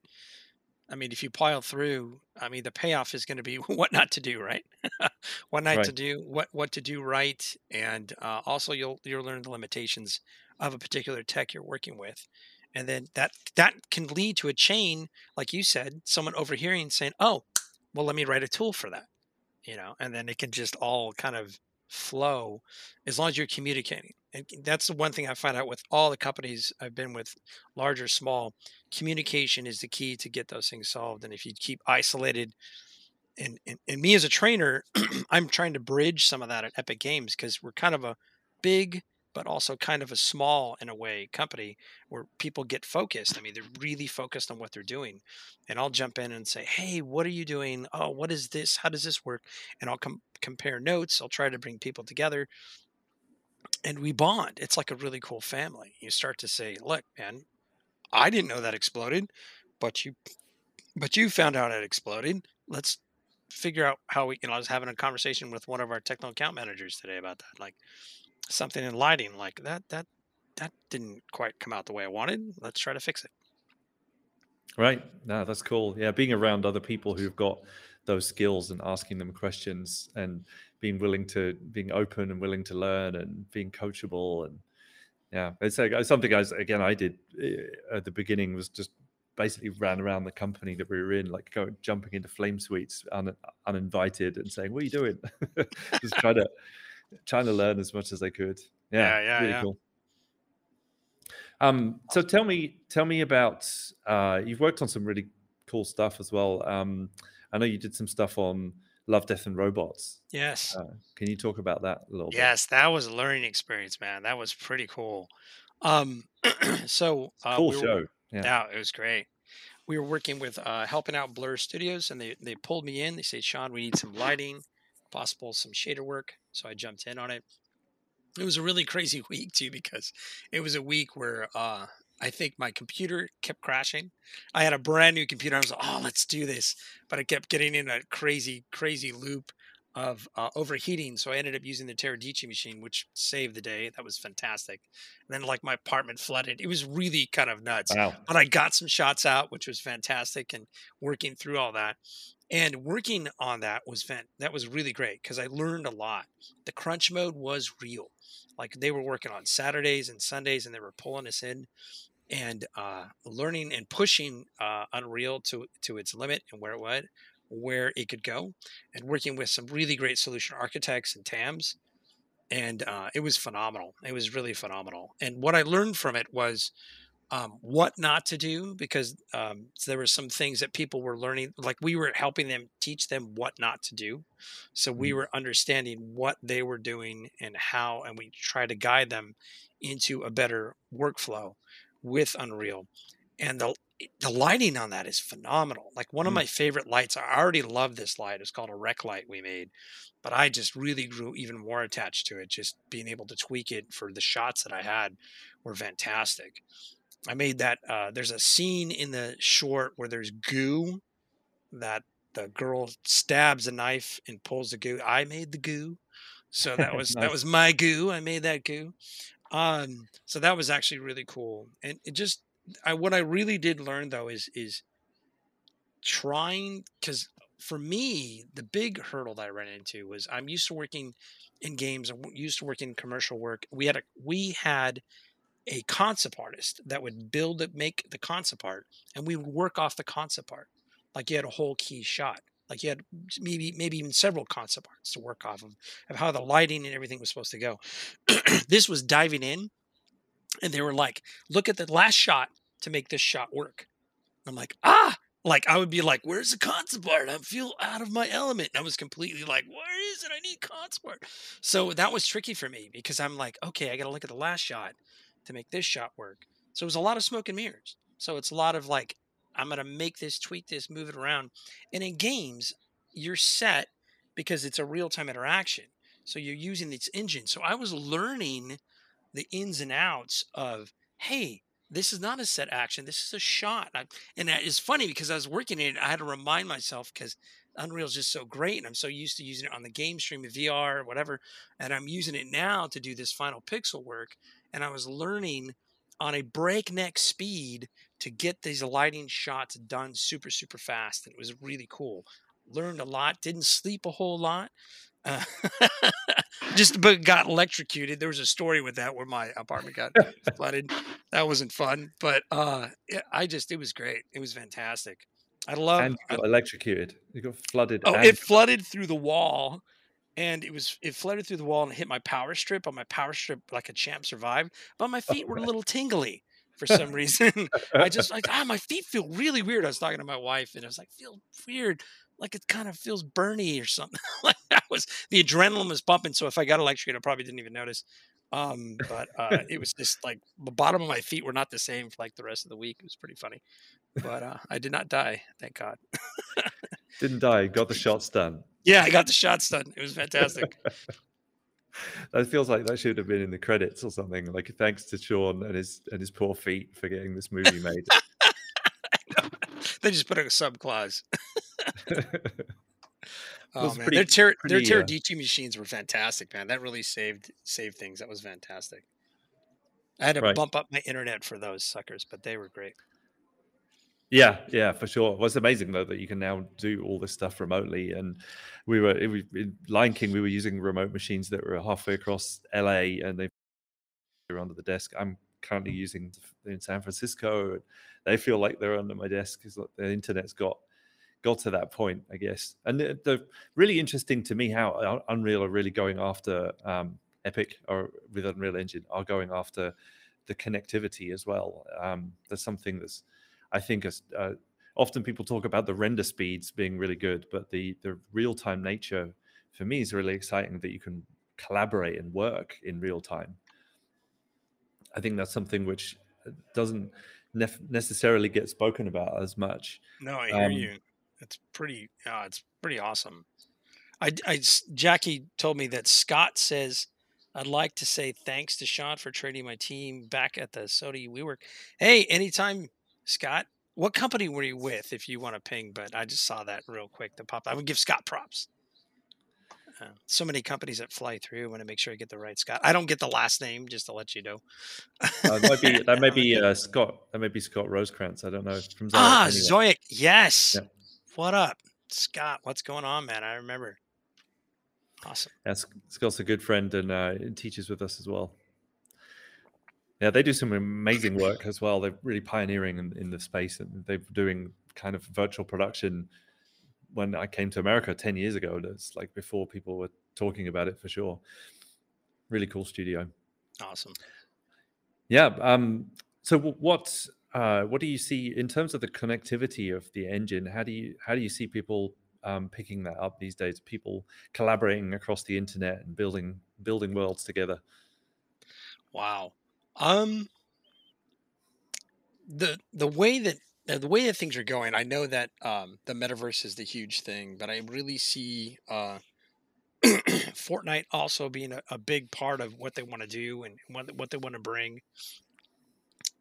I mean, if you pile through, I mean, the payoff is going to be what not to do, right? what not right. to do, what what to do right, and uh, also you'll you'll learn the limitations of a particular tech you're working with and then that that can lead to a chain like you said someone overhearing saying oh well let me write a tool for that you know and then it can just all kind of flow as long as you're communicating and that's the one thing i find out with all the companies i've been with large or small communication is the key to get those things solved and if you keep isolated and, and, and me as a trainer i'm trying to bridge some of that at epic games because we're kind of a big but also kind of a small, in a way, company where people get focused. I mean, they're really focused on what they're doing. And I'll jump in and say, Hey, what are you doing? Oh, what is this? How does this work? And I'll com- compare notes. I'll try to bring people together and we bond. It's like a really cool family. You start to say, Look, man, I didn't know that exploded, but you but you found out it exploded. Let's figure out how we you know I was having a conversation with one of our technical account managers today about that. Like something in lighting like that that that didn't quite come out the way I wanted. Let's try to fix it.
Right. No, that's cool. Yeah, being around other people who've got those skills and asking them questions and being willing to being open and willing to learn and being coachable and yeah, it's like something I again I did eh, at the beginning was just basically ran around the company that we were in, like going jumping into flame suites un, uninvited and saying, "What are you doing?" just try to trying to learn as much as I could. Yeah, yeah, yeah really yeah. cool. Um, so tell me, tell me about. Uh, you've worked on some really cool stuff as well. Um, I know you did some stuff on Love, Death, and Robots.
Yes.
Uh, can you talk about that a little
yes, bit? That was a learning experience, man. That was pretty cool. Um, so
uh, cool
we
were, show.
Yeah. yeah, it was great. We were working with uh, helping out Blur Studios, and they they pulled me in. They said, "Sean, we need some lighting, possible some shader work." So I jumped in on it. It was a really crazy week too because it was a week where uh, I think my computer kept crashing. I had a brand new computer. I was like, oh, let's do this. But I kept getting in a crazy, crazy loop of uh, overheating. So I ended up using the Teradici machine, which saved the day. That was fantastic. And then, like, my apartment flooded. It was really kind of nuts. Wow. But I got some shots out, which was fantastic. And working through all that and working on that was fan- that was really great because I learned a lot. The crunch mode was real. Like they were working on Saturdays and Sundays, and they were pulling us in and uh, learning and pushing uh, Unreal to to its limit and where it would, where it could go and working with some really great solution architects and TAMs. And uh, it was phenomenal. It was really phenomenal. And what I learned from it was um, what not to do because um, so there were some things that people were learning like we were helping them teach them what not to do so we mm-hmm. were understanding what they were doing and how and we try to guide them into a better workflow with unreal and the the lighting on that is phenomenal like one of mm-hmm. my favorite lights i already love this light it's called a rect light we made but i just really grew even more attached to it just being able to tweak it for the shots that i had were fantastic I made that. Uh, there's a scene in the short where there's goo that the girl stabs a knife and pulls the goo. I made the goo, so that was nice. that was my goo. I made that goo. Um, so that was actually really cool. And it just, I what I really did learn though is is trying because for me the big hurdle that I ran into was I'm used to working in games. I'm used to working in commercial work. We had a we had a concept artist that would build it, make the concept art, and we would work off the concept art. Like you had a whole key shot. Like you had maybe maybe even several concept arts to work off of, of how the lighting and everything was supposed to go. this was diving in, and they were like, "Look at the last shot to make this shot work." I'm like, ah, like I would be like, "Where's the concept art?" I feel out of my element. And I was completely like, "Where is it? I need concept art." So that was tricky for me because I'm like, "Okay, I got to look at the last shot to make this shot work. So it was a lot of smoke and mirrors. So it's a lot of like, I'm going to make this, tweak this, move it around. And in games, you're set because it's a real time interaction. So you're using this engine. So I was learning the ins and outs of, hey, this is not a set action. This is a shot. And it's funny because I was working in it. I had to remind myself because Unreal is just so great. And I'm so used to using it on the game stream VR whatever. And I'm using it now to do this final pixel work and I was learning on a breakneck speed to get these lighting shots done super super fast and it was really cool. Learned a lot didn't sleep a whole lot uh, just but got electrocuted. There was a story with that where my apartment got flooded. That wasn't fun but uh i just it was great. It was fantastic. I love
and got electrocuted. You got flooded
oh it flooded through the wall and it was it flooded through the wall and hit my power strip. On my power strip, like a champ survived, but my feet were a little tingly for some reason. I just like ah, my feet feel really weird. I was talking to my wife, and I was like, feel weird, like it kind of feels burny or something. like that was the adrenaline was pumping. So if I got electrocuted, I probably didn't even notice. Um, but uh, it was just like the bottom of my feet were not the same for like the rest of the week. It was pretty funny, but uh, I did not die, thank God.
Didn't die. Got the shots done.
Yeah, I got the shots done. It was fantastic.
that feels like that should have been in the credits or something. Like thanks to Sean and his and his poor feet for getting this movie made.
they just put a sub clause. Oh man, pretty, their ter- their Terra uh, machines were fantastic, man. That really saved saved things. That was fantastic. I had to right. bump up my internet for those suckers, but they were great.
Yeah, yeah, for sure. Well, it's amazing though that you can now do all this stuff remotely. And we were in Lion King, we were using remote machines that were halfway across LA, and they were under the desk. I'm currently using in San Francisco. They feel like they're under my desk because the internet's got got to that point, I guess. And the, the really interesting to me how Unreal are really going after um, Epic or with Unreal Engine are going after the connectivity as well. Um, there's something that's I think uh, often people talk about the render speeds being really good, but the the real time nature for me is really exciting that you can collaborate and work in real time. I think that's something which doesn't nef- necessarily get spoken about as much.
No, I hear um, you. It's pretty. Uh, it's pretty awesome. I, I, Jackie told me that Scott says, "I'd like to say thanks to Sean for trading my team back at the Sony WeWork. Hey, anytime Scott, what company were you with if you want to ping? But I just saw that real quick to pop. I would give Scott props. Uh, so many companies that fly through. I want to make sure I get the right Scott. I don't get the last name, just to let you know.
uh, that might be that might be uh, Scott. That might be Scott Rosekrantz. I don't know.
From ah, anyway. Zoic. Yes. Yeah. What up, Scott? What's going on, man? I remember. Awesome.
Yeah, Scott's a good friend and uh, teaches with us as well. Yeah, they do some amazing work as well. They're really pioneering in, in the space, and they're doing kind of virtual production when I came to America 10 years ago. That's like before people were talking about it for sure. Really cool studio.
Awesome.
Yeah. Um, so what uh, what do you see in terms of the connectivity of the engine? How do you how do you see people um, picking that up these days? People collaborating across the internet and building building worlds together.
Wow. Um, the the way that the way that things are going, I know that um, the metaverse is the huge thing, but I really see uh, Fortnite also being a, a, big part of what they want to do and what, what they want to bring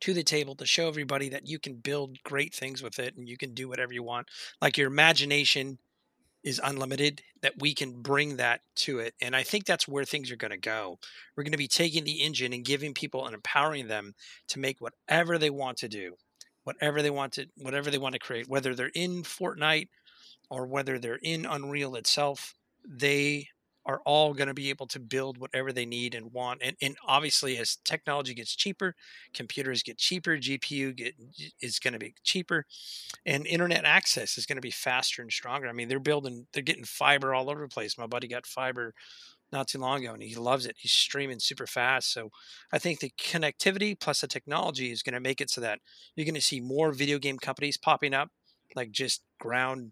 to the table to show everybody that you can build great things with it and you can do whatever you want. Like your imagination is unlimited, that we can bring that to it. And I think that's where things are going to go. We're going to be taking the engine and giving people and empowering them to make whatever they want to do, whatever they want to, whatever they want to create, whether they're in Fortnite or whether they're in Unreal itself. They are all going to be able to build whatever they need and want. And, and obviously, as technology gets cheaper, computers get cheaper, GPU get is going to be cheaper, and internet access is going to be faster and stronger. I mean, they're building, they're getting fiber all over the place. My buddy got fiber not too long ago, and he loves it. He's streaming super fast. So I think the connectivity plus the technology is going to make it so that you're going to see more video game companies popping up, like just ground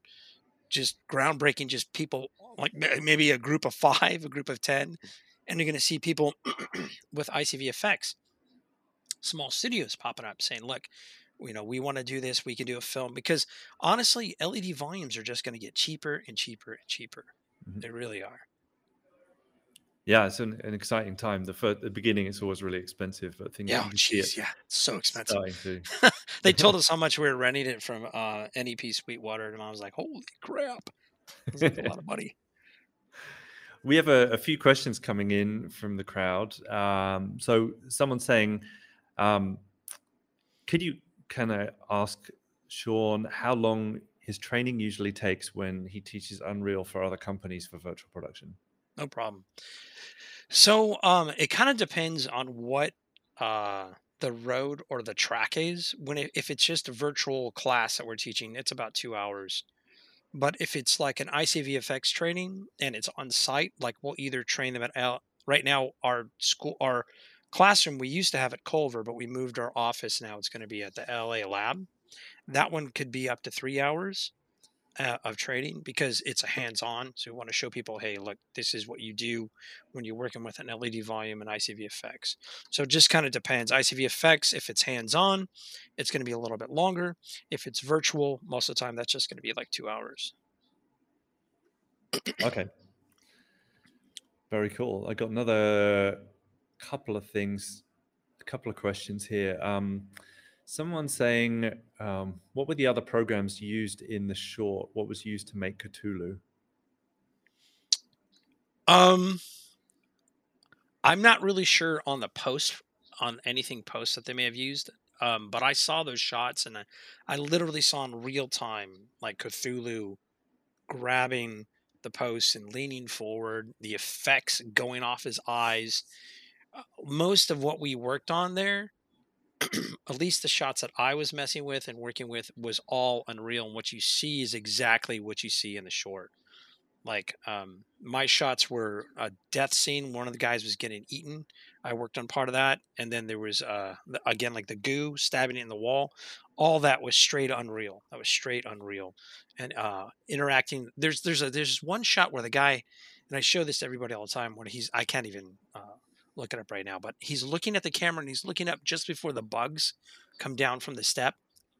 just groundbreaking, just people like maybe a group of five, a group of 10, and you're going to see people with ICVFX, small studios popping up saying, look, you know, we want to do this, we can do a film. Because honestly, LED volumes are just going to get cheaper and cheaper and cheaper. Mm-hmm. They really are.
Yeah, it's an, an exciting time. The first, the beginning, it's always really expensive, but things
yeah, yeah, it's so expensive. they told us how much we were renting it from uh, NEP Sweetwater, and I was like, "Holy crap!" It's like a lot of money.
We have a, a, few questions coming in from the crowd. Um, so, someone's saying, um, "Could you kind of ask Sean how long his training usually takes when he teaches Unreal for other companies for virtual production?"
No problem. So um, it kind of depends on what uh, the road or the track is. When it, if it's just a virtual class that we're teaching, it's about two hours. But if it's like an ICVFX training and it's on site, like we'll either train them at L. Right now, our school, our classroom we used to have at Culver, but we moved our office now. It's going to be at the LA lab. That one could be up to three hours uh, of trading because it's a hands-on. So we want to show people, hey, look, this is what you do when you're working with an LED volume and ICVFX. So it just kind of depends. ICVFX, if it's hands-on, it's going to be a little bit longer. If it's virtual, most of the time that's just going to be like two hours.
okay. Very cool. I got another couple of things, a couple of questions here. Um, Someone saying, um, what were the other programs used in the short? What was used to make Cthulhu?
Um, I'm not really sure on the post on anything post that they may have used. Um, but I saw those shots and I, I literally saw in real time like Cthulhu grabbing the post and leaning forward, the effects going off his eyes. Uh, most of what we worked on there at least the shots that I was messing with and working with was all unreal. And what you see is exactly what you see in the short. Like um, my shots were a death scene. One of the guys was getting eaten. I worked on part of that, and then there was uh, again like the goo stabbing it in the wall. All that was straight unreal. That was straight unreal, and uh, interacting. There's there's a there's one shot where the guy, and I show this to everybody all the time when he's I can't even uh, look it up right now, but he's looking at the camera and he's looking up just before the bugs come down from the step.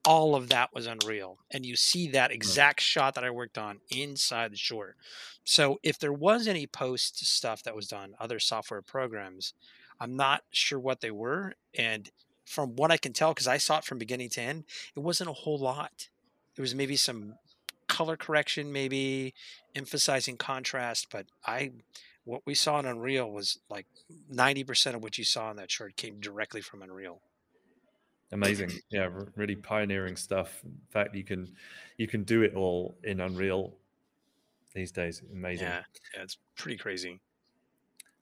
All of that was unreal. And you see that hmm. exact shot that I worked on inside the short. So if there was any post stuff that was done, other software programs, I'm not sure what they were. And from what I can tell, because I saw it from beginning to end, it wasn't a whole lot. There was maybe some color correction, maybe emphasizing contrast, but I what we saw in Unreal was like 90% of what you saw in that short came directly from Unreal.
Amazing. Yeah, really pioneering stuff. In fact, you can you can do it all in Unreal these days. Amazing.
Yeah, yeah it's pretty crazy.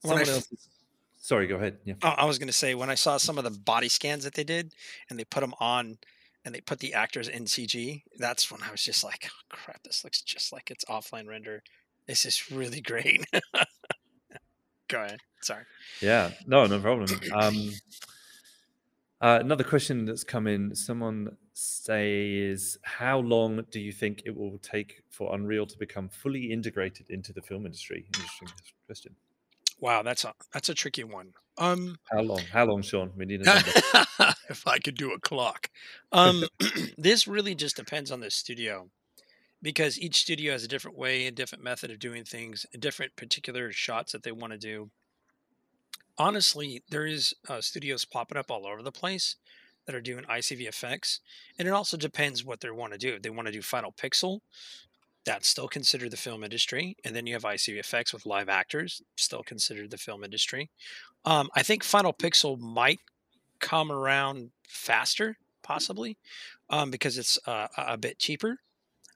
Someone else is, sorry, go ahead. Yeah.
Oh, I was going to say when I saw some of the body scans that they did and they put them on and they put the actors in CG, that's when I was just like, oh, crap, this looks just like it's offline render. This is really great. Go ahead. Sorry.
Yeah, no, no problem. Um, uh, another question that's come in someone says, How long do you think it will take for Unreal to become fully integrated into the film industry? Interesting question.
Wow, that's a that's a tricky one. Um,
how long? How long, Sean? We need a number.
if I could do a clock. Um, this really just depends on the studio, because each studio has a different way, a different method of doing things, different particular shots that they want to do honestly, there is uh, studios popping up all over the place that are doing ICVFX, and it also depends what they want to do. If they want to do Final Pixel, that's still considered the film industry, and then you have ICVFX with live actors, still considered the film industry. Um, I think Final Pixel might come around faster, possibly, um, because it's uh, a bit cheaper.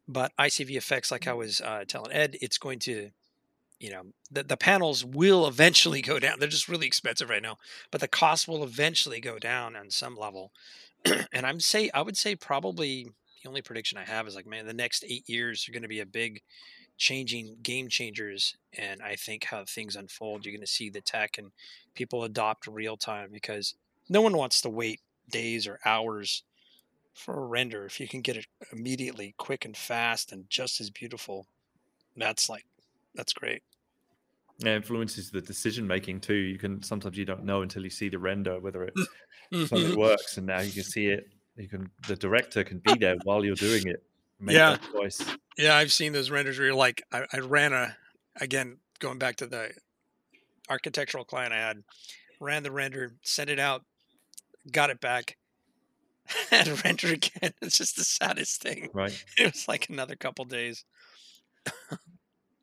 But ICVFX, like I was uh, telling Ed, it's going to you know the, the panels will eventually go down. They're just really expensive right now but the cost will eventually go down on some level. And i'm say i would say probably the only prediction i have is like man the next eight years are going to be a big changing game changers and i think how things unfold you're going to see the tech and people adopt real time because no one wants to wait days or hours for a render if you can get it immediately quick and fast and just as beautiful that's like that's great.
Yeah, influences the decision making too. You can sometimes you don't know until you see the render whether it something works, and now you can see it. You can the director can be there while you're doing it.
yeah, choice. Yeah, I've seen those renders where you're like, I, I ran a again going back to the architectural client I had, ran the render, sent it out, got it back, and render again. It's just the saddest thing.
Right.
It was like another couple days.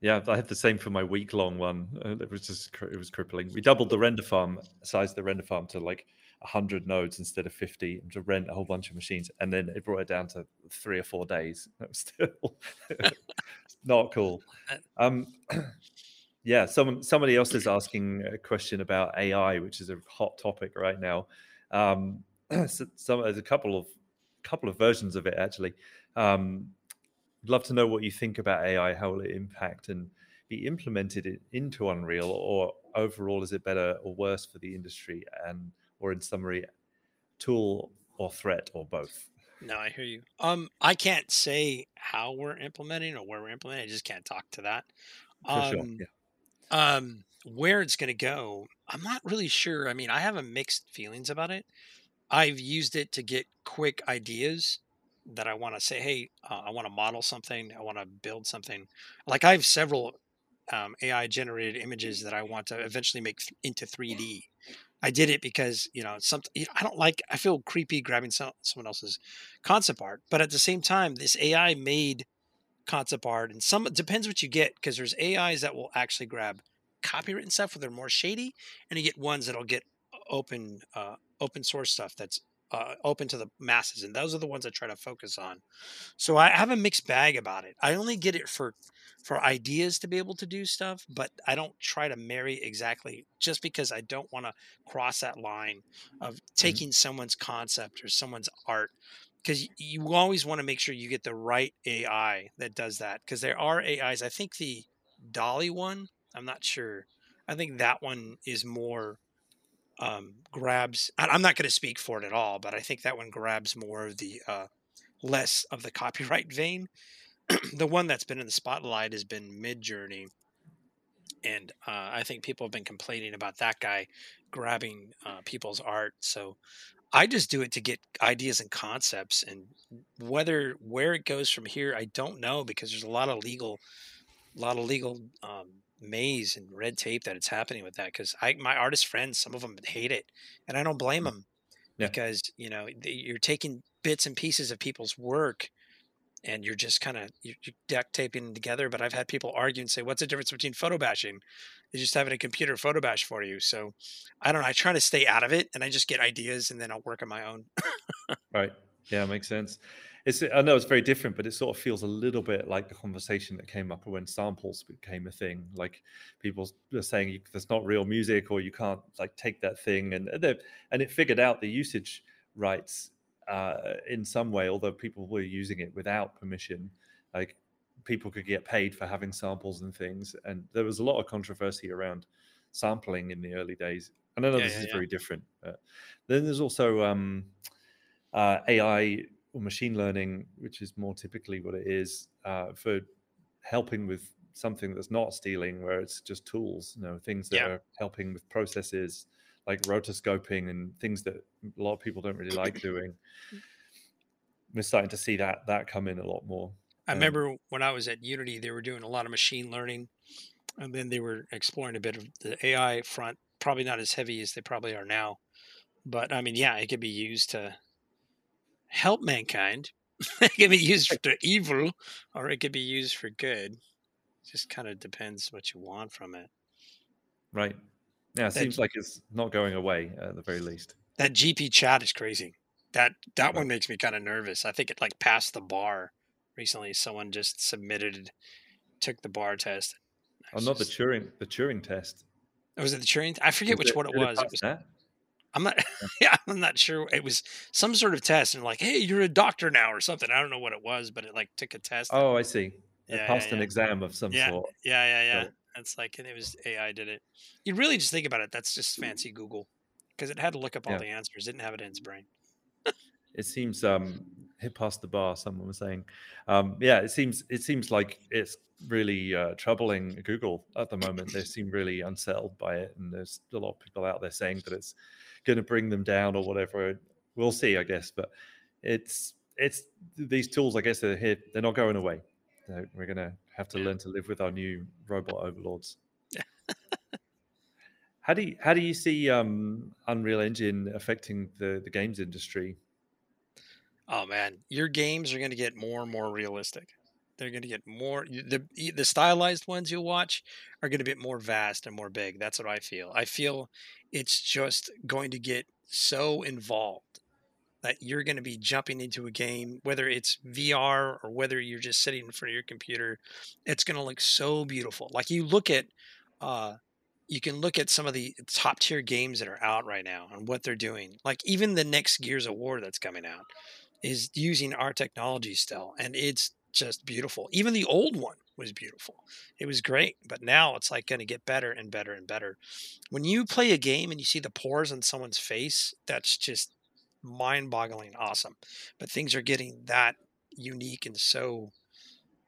Yeah, I had the same for my week long one. Uh, it was just it was crippling. We doubled the render farm size the render farm to like 100 nodes instead of 50 and to rent a whole bunch of machines and then it brought it down to three or four days that was still not cool uh, um yeah someone somebody else is asking a question about ai which is a hot topic right now um some there's a couple of couple of versions of it actually um I'd love to know what you think about AI. How will it impact and be implemented into Unreal, or overall, is it better or worse for the industry? And or in summary, tool or threat or both?
No, I hear you. Um, I can't say how we're implementing or where we're implementing. I just can't talk to that.
For um, sure.
Yeah. Um, where it's going to go, I'm not really sure. I mean, I have a mixed feelings about it. I've used it to get quick ideas that I want to say, hey, uh, I want to model something, I want to build something. Like I have several um, AI generated images that I want to eventually make th- into 3D. I did it because you know something I don't like. I feel creepy grabbing some, someone else's concept art, but at the same time, this AI made concept art, and some depends what you get because there's AIs that will actually grab copywritten stuff where they're more shady, and you get ones that'll get open uh, open source stuff that's uh, open to the masses, and those are the ones I try to focus on. So I have a mixed bag about it. I only get it for for ideas to be able to do stuff, but I don't try to marry exactly just because I don't want to cross that line of mm-hmm. taking mm-hmm. someone's concept or someone's art because you always want to make sure you get the right AI that does that because there are AIs. I think the DALL-E one, I'm not sure. I think that one is more um, grabs. I'm not going to speak for it at all, but I think that one grabs more of the uh, less of the copyright vein. the one that's been in the spotlight has been Midjourney, and uh, I think people have been complaining about that guy grabbing uh, people's art. So I just do it to get ideas and concepts, and whether where it goes from here, I don't know because there's a lot of legal, a lot of legal um, maze and red tape that it's happening with that because I my artist friends some of them hate it and I don't blame them mm. yeah. because you know you're taking bits and pieces of people's work and you're just kind of you're, you're duct taping together but I've had people argue and say what's the difference between photo bashing is just having a computer photo bash for you so I don't know I try to stay out of it and I just get ideas and then I'll work on my own
right yeah makes sense it's I know it's very different, but it sort of feels a little bit like the conversation that came up when samples became a thing. Like people were saying there's not real music, or you can't like take that thing, and and it figured out the usage rights uh, in some way, although people were using it without permission, like people could get paid for having samples and things. And there was a lot of controversy around sampling in the early days. And I know
Yeah,
this
yeah,
is
yeah.
very different. Then there's also um, uh, AI or machine learning, which is more typically what it is uh, for helping with something that's not stealing, where it's just tools, you know, things that
Yeah.
are helping with processes like rotoscoping and things that a lot of people don't really like doing. We're starting to see that that come in a lot more.
I
Um,
remember when I was at Unity, they were doing a lot of machine learning, and then they were exploring a bit of the AI front. Probably not as heavy as they probably are now, but I mean, yeah, it could be used to help mankind. it can be used for evil, or it could be used for good. Just kind of depends what you want from it.
Right. Yeah, it
That-
seems like it's not going away at the very least.
That GP chat is crazy. That that
Right.
one makes me kind of nervous. I think it like passed the bar recently. Someone just submitted, took the bar test.
Oh, not the Turing the Turing test.
Oh, was it the Turing? I forget
Was
which one it was. It was
that?
I'm not. Yeah, I'm not sure. It was some sort of test, and like, hey, you're a doctor now, or something. I don't know what it was, but it like took a test.
Oh, I see. It
Yeah,
passed
yeah,
an
yeah.
exam of some sort.
yeah, yeah, yeah.
It.
It's like, and it was AI did it. You really just think about it. That's just fancy Google, because it had to look up all the answers. Didn't have it in its brain.
It seems um hit past the bar, someone was saying. Um yeah, it seems it seems like it's really uh, troubling Google at the moment. They seem really unsettled by it, and there's a lot of people out there saying that it's going to bring them down or whatever. We'll see, I guess. But it's it's these tools. I guess they're here. They're not going away. So we're going to have to learn to live with our new robot overlords. how do you, how do you see um, Unreal Engine affecting the the games industry?
Oh man, your games are going to get more and more realistic. They're going to get more the the stylized ones you watch are going to get more vast and more big. That's what I feel. I feel it's just going to get so involved that you're going to be jumping into a game whether it's VR or whether you're just sitting in front of your computer. It's going to look so beautiful. Like you look at uh you can look at some of the top tier games that are out right now and what they're doing. Like even the next Gears of War that's coming out is using our technology still and it's just beautiful. Even the old one was beautiful. It was great but now it's like going to get better and better and better. When you play a game and you see the pores on someone's face that's just mind-boggling awesome but things are getting that unique and so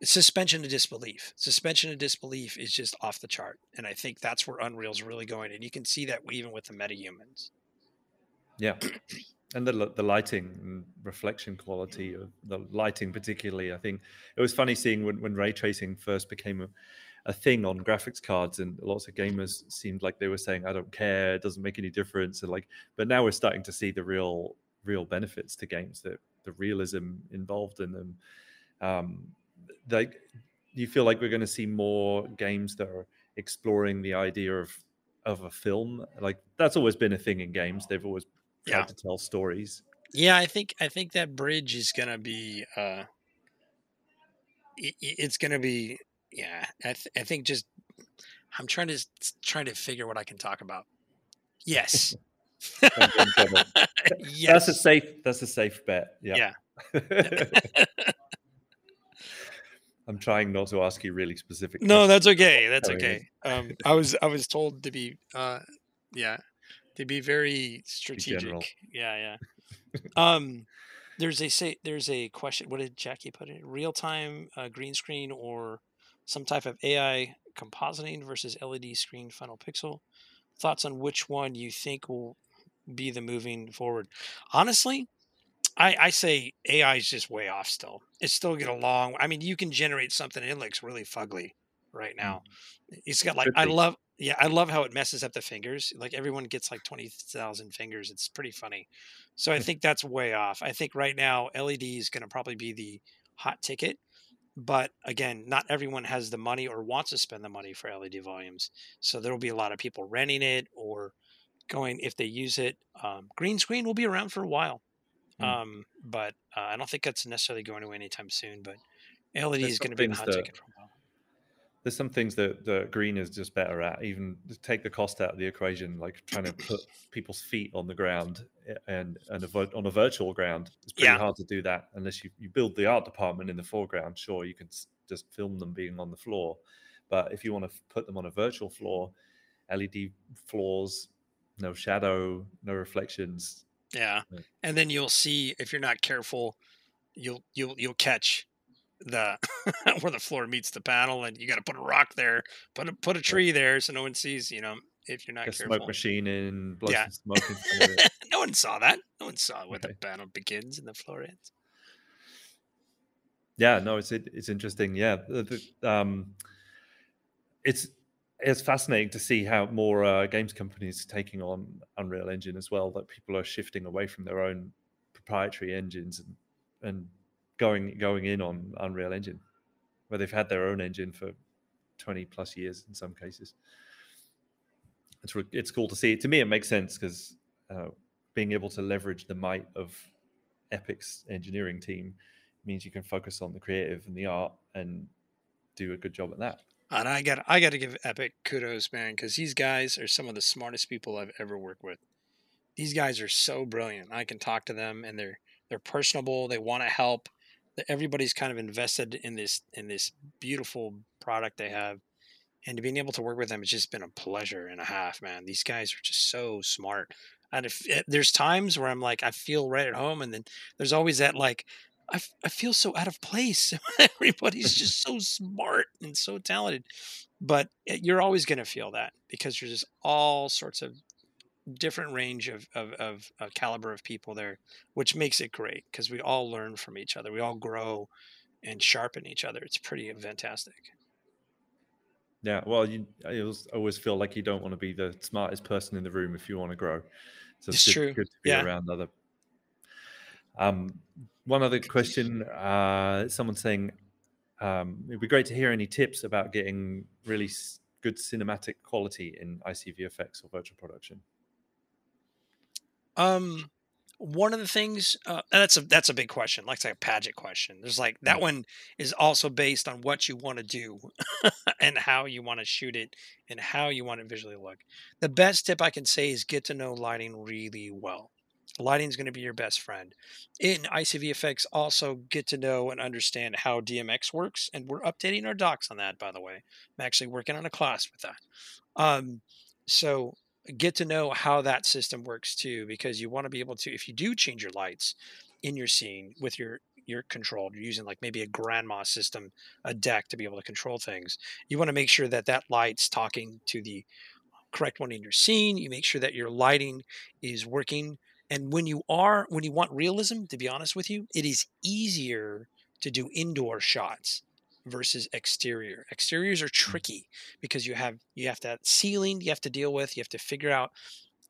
suspension of disbelief. Suspension of disbelief is just off the chart and i think that's where unreal's really going and you can see that even with the metahumans.
Yeah, and the the lighting and reflection quality of the lighting, particularly, I think it was funny seeing when, when ray tracing first became a, a thing on graphics cards, and lots of gamers seemed like they were saying, "I don't care, it doesn't make any difference." And like, but now we're starting to see the real real benefits to games, that the realism involved in them. Um, like, you feel like we're going to see more games that are exploring the idea of of a film? Like that's always been a thing in games. They've always
Yeah.
to tell stories.
Yeah, I think I think that bridge is gonna be uh i- i- it's gonna be yeah, I, th- I think just I'm trying to trying to figure what I can talk about. Yes.
Don't get in trouble.
yes.
That's a safe. That's a safe bet. Yeah. I'm trying not to ask you really specific.
no,
questions.
that's okay. That's okay. Um I was I was told to be uh yeah, to be very strategic. Yeah, yeah. um there's a say there's a question what did Jackie put in? Real time uh, green screen or some type of AI compositing versus LED screen final pixel. Thoughts on which one you think will be the moving forward? Honestly, I, I say AI is just way off still. It's still get along. I mean, you can generate something and it looks really fugly right now. It's got like I love yeah, I love how it messes up the fingers. Like everyone gets like twenty thousand fingers. It's pretty funny. So I think that's way off. I think right now LED is going to probably be the hot ticket. But again, not everyone has the money or wants to spend the money for LED volumes. So there will be a lot of people renting it or going if they use it. Um, green screen will be around for a while.
Mm.
Um, but uh, I don't think that's necessarily going away anytime soon. But LED
There's
is going to be the hot
that-
ticket while.
There's some things that, that green is just better at even take the cost out of the equation like trying to put people's feet on the ground eh, and and a, on a virtual ground it's pretty yeah. hard to do that unless you, you build the art department in the foreground sure you can just film them being on the floor but if you want to put them on a virtual floor led floors no shadow no reflections
yeah and then you'll see if you're not careful you'll you'll you'll catch the where the floor meets the panel, and you got to put a rock there, put a put a tree there, so no one sees. You know, if you're not
a
careful.
smoke machine and
yeah.
smoke
no one saw that. No one saw where okay. the panel begins and the floor ends.
Yeah, no, it's it, it's interesting. Yeah, the, the, um, it's it's fascinating to see how more uh, games companies taking on Unreal Engine as well. That people are shifting away from their own proprietary engines and and going going in on Unreal Engine, where they've had their own engine for twenty plus years in some cases. It's it's cool to see. To me, it makes sense because uh, being able to leverage the might of Epic's engineering team means you can focus on the creative and the art and do a good job at that.
And I got I got to give Epic kudos, man, because these guys are some of the smartest people I've ever worked with. These guys are so brilliant. I can talk to them, and they're they're personable. They want to help everybody's kind of invested in this in this beautiful product they have and to being able to work with them has just been a pleasure and a half man. These guys are just so smart and if, eh, there's times where i'm like i feel right at home and then there's always that like I, I feel so out of place. Everybody's just so smart and so talented but eh, you're always going to feel that because there's just all sorts of different range of, of, of, of caliber of people there, which makes it great because we all learn from each other. We all grow and sharpen each other. It's pretty fantastic.
Yeah, well, you I always feel like you don't want to be the smartest person in the room if you want to grow.
So it's, it's
good,
true.
good to be yeah. around other. Um, one other question: uh, someone saying um, it'd be great to hear any tips about getting really good cinematic quality in ICVFX or virtual production.
Um, one of the things uh, that's a that's a big question, like, like a Paget question. There's like that one is also based on what you want to do and how you want to shoot it and how you want it visually look. The best tip I can say is get to know lighting really well. Lighting is going to be your best friend. In ICVFX, also get to know and understand how DMX works, and we're updating our docs on that. By the way, I'm actually working on a class with that. Um, so get to know how that system works too because you want to be able to if you do change your lights in your scene with your your control you're using like maybe a grandMA system a deck to be able to control things you want to make sure that that light's talking to the correct one in your scene you make sure that your lighting is working and when you are when you want realism to be honest with you it is easier to do indoor shots versus exterior. Exteriors are mm. tricky because you have you have that ceiling you have to deal with. You have to figure out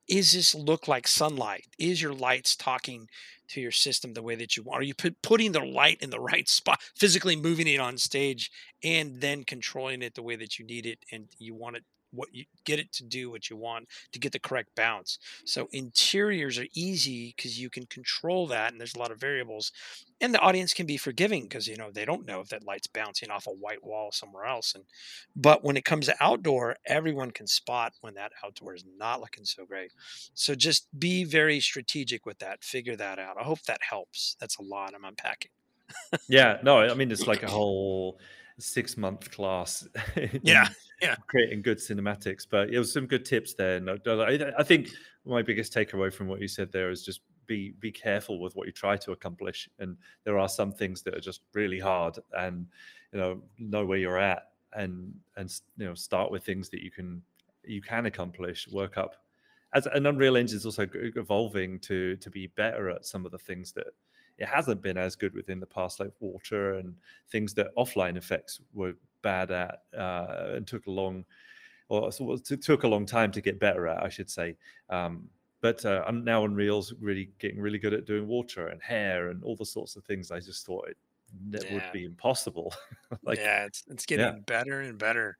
is this look like sunlight? Is your lights talking to your system the way that you want? Are you put, putting the light in the right spot, physically moving it on stage, and then controlling it the way that you need it and you want it what you get it to do what you want to get the correct bounce. So interiors are easy because you can control that, and there's a lot of variables, and the audience can be forgiving because you know they don't know if that light's bouncing off a white wall somewhere else. And but when it comes to outdoor, everyone can spot when that outdoor is not looking so great. So just be very strategic with that. Figure that out. I hope that helps. That's a lot I'm unpacking.
yeah, no, I mean it's like a whole six month class.
yeah, yeah,
creating good cinematics. But it was some good tips there. No, I think my biggest takeaway from what you said there is just be be careful with what you try to accomplish. And there are some things that are just really hard, and you know know where you're at, and and you know start with things that you can you can accomplish. Work up. As an Unreal Engine is also evolving to to be better at some of the things that it hasn't been as good within the past, like water and things that offline effects were bad at uh, and took a long, or took a long time to get better at, I should say. Um, but uh, I'm now Unreal's really getting really good at doing water and hair and all the sorts of things. I just thought it, it yeah. would be impossible.
like, yeah, it's it's getting yeah. better and better.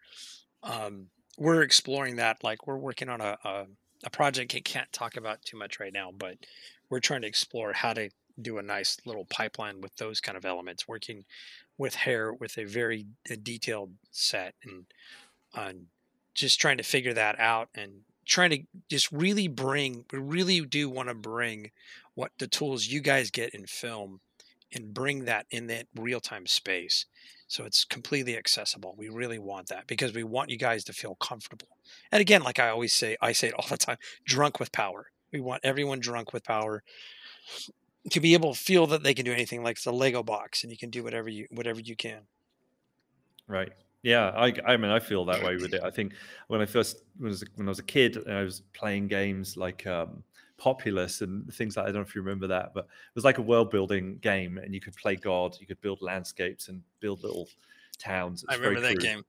Um, we're exploring that. Like we're working on a, a a project I can't talk about too much right now, but we're trying to explore how to do a nice little pipeline with those kind of elements, working with hair with a very uh, detailed set and on just trying to figure that out and trying to just really bring we really do want to bring what the tools you guys get in film and bring that in that real-time space. So it's completely accessible. We really want that because we want you guys to feel comfortable. And again like i always say i say it all the time drunk with power. We want everyone drunk with power to be able to feel that they can do anything like the lego box and you can do whatever you whatever you can
right yeah, I, I mean, I feel that way with it. I think when I first when I was, when I was a kid, and I was playing games like um, Populous and things like I don't know if you remember that, but it was like a world building game, and you could play God, you could build landscapes and build little towns.
I remember that game.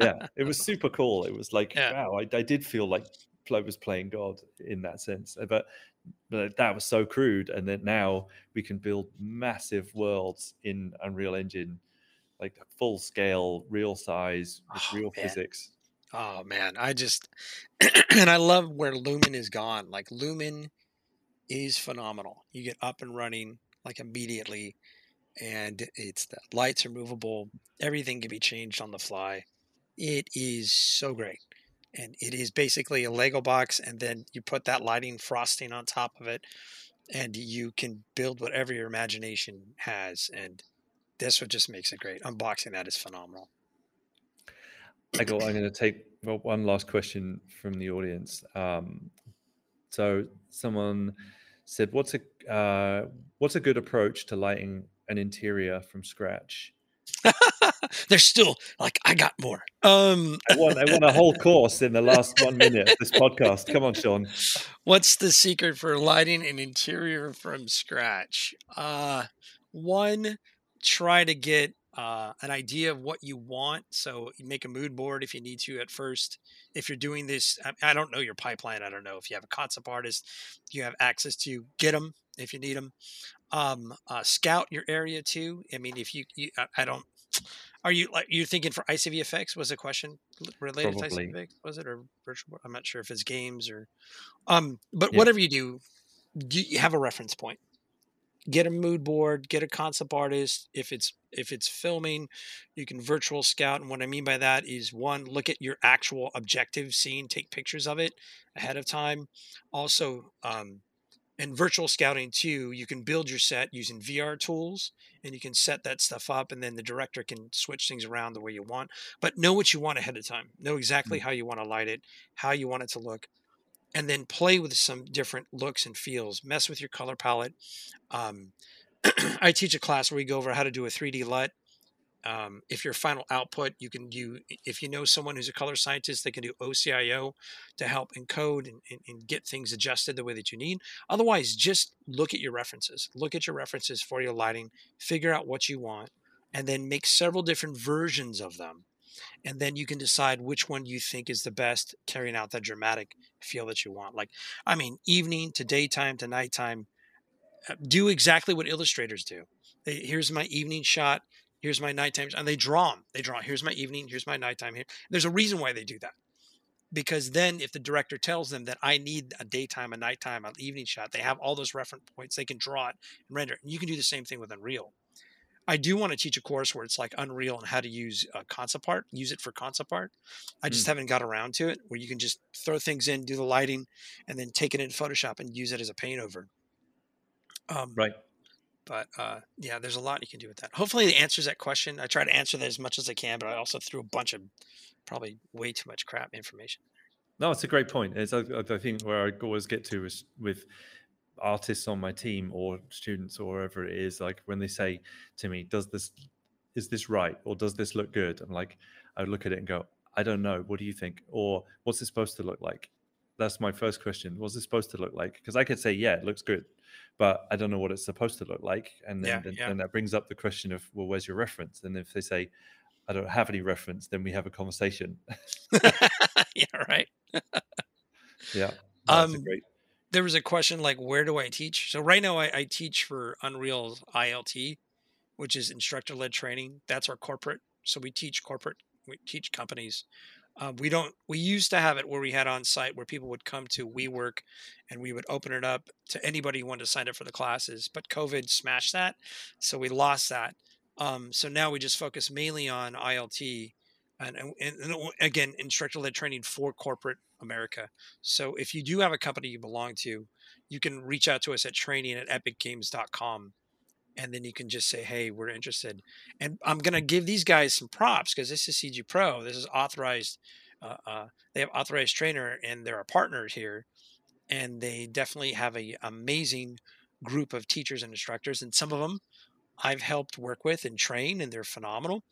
yeah, it was super cool. It was like yeah. wow, I, I did feel like was playing God in that sense, uh, but but that was so crude. And then now we can build massive worlds in Unreal Engine like full scale, real size, with oh, real man. physics.
Oh man, I just and I love where Lumen is gone. Like Lumen is phenomenal. You get up and running like immediately, and it's the lights are movable. Everything can be changed on the fly. It is so great. And it is basically a Lego box, and then you put that lighting frosting on top of it, and you can build whatever your imagination has. And this what just makes it great. Unboxing that is phenomenal.
I go. I'm going to take well, one last question from the audience. Um, so someone said, "What's a uh, what's a good approach to lighting an interior from scratch?"
They're still like, I got more. Um,
I want, I want a whole course in the last one minute of this podcast. Come on, Sean.
What's the secret for lighting an interior from scratch? Uh, one, try to get uh, an idea of what you want. So you make a mood board if you need to at first. If you're doing this, I, don't know your pipeline. I don't know if you have a concept artist, you have access to get them if you need them. Um, uh, scout your area too. I mean, if you, you I, I, don't. Are you like you're thinking for ICVFX? Was a question related Probably. to ICVFX? Was it or virtual? I'm not sure if it's games or. Um, but yeah. whatever you do, you have a reference point get a mood board get a concept artist if it's if it's filming you can virtual scout and what i mean by that is one look at your actual objective scene take pictures of it ahead of time also um, in virtual scouting too you can build your set using vr tools and you can set that stuff up and then the director can switch things around the way you want but know what you want ahead of time know exactly mm-hmm. how you want to light it how you want it to look and then play with some different looks and feels. Mess with your color palette. Um, I teach a class where we go over how to do a 3D LUT. Um, if your final output, you can do, if you know someone who's a color scientist, they can do OCIO to help encode and, and, and get things adjusted the way that you need. Otherwise, just look at your references. Look at your references for your lighting, figure out what you want, and then make several different versions of them and then you can decide which one you think is the best carrying out that dramatic feel that you want like i mean evening to daytime to nighttime uh, do exactly what illustrators do here's my evening shot here's my nighttime and they draw them they draw here's my evening here's my nighttime here there's a reason why they do that because then if the director tells them that i need a daytime a nighttime an evening shot they have all those reference points they can draw it and render it and you can do the same thing with unreal I do want to teach a course where it's like Unreal and how to use uh, concept art, use it for concept art. I just mm. haven't got around to it where you can just throw things in, do the lighting, and then take it in Photoshop and use it as a paint over.
Um, right.
But uh, yeah, there's a lot you can do with that. Hopefully, it answers that question. I try to answer that as much as I can, but I also threw a bunch of probably way too much crap information.
No, it's a great point. It's I, think where I always get to is with artists on my team or students or wherever it is like when they say to me does this is this right or does this look good i'm like i look at it and go i don't know what do you think or what's it supposed to look like that's my first question what's it supposed to look like because i could say yeah it looks good but i don't know what it's supposed to look like and then, yeah, then, yeah. then that brings up the question of well where's your reference and if they say i don't have any reference then we have a conversation
yeah right
yeah that's um, great
there was a question like, where do I teach? So right now I, I teach for Unreal ILT, which is instructor led training. That's our corporate. So we teach corporate, we teach companies. Uh, we don't. We used to have it where we had on site where people would come to WeWork, and we would open it up to anybody who wanted to sign up for the classes. But COVID smashed that, so we lost that. Um, so now we just focus mainly on ILT and, and, and again, instructor led training for corporate America. So if you do have a company you belong to, you can reach out to us at training at epicgames.com and then you can just say, "Hey, we're interested." And I'm going to give these guys some props because this is CG Pro. This is authorized. Uh, uh, they have authorized trainer, and they're a partner here, and they definitely have a amazing group of teachers and instructors. And some of them I've helped work with and train, and they're phenomenal.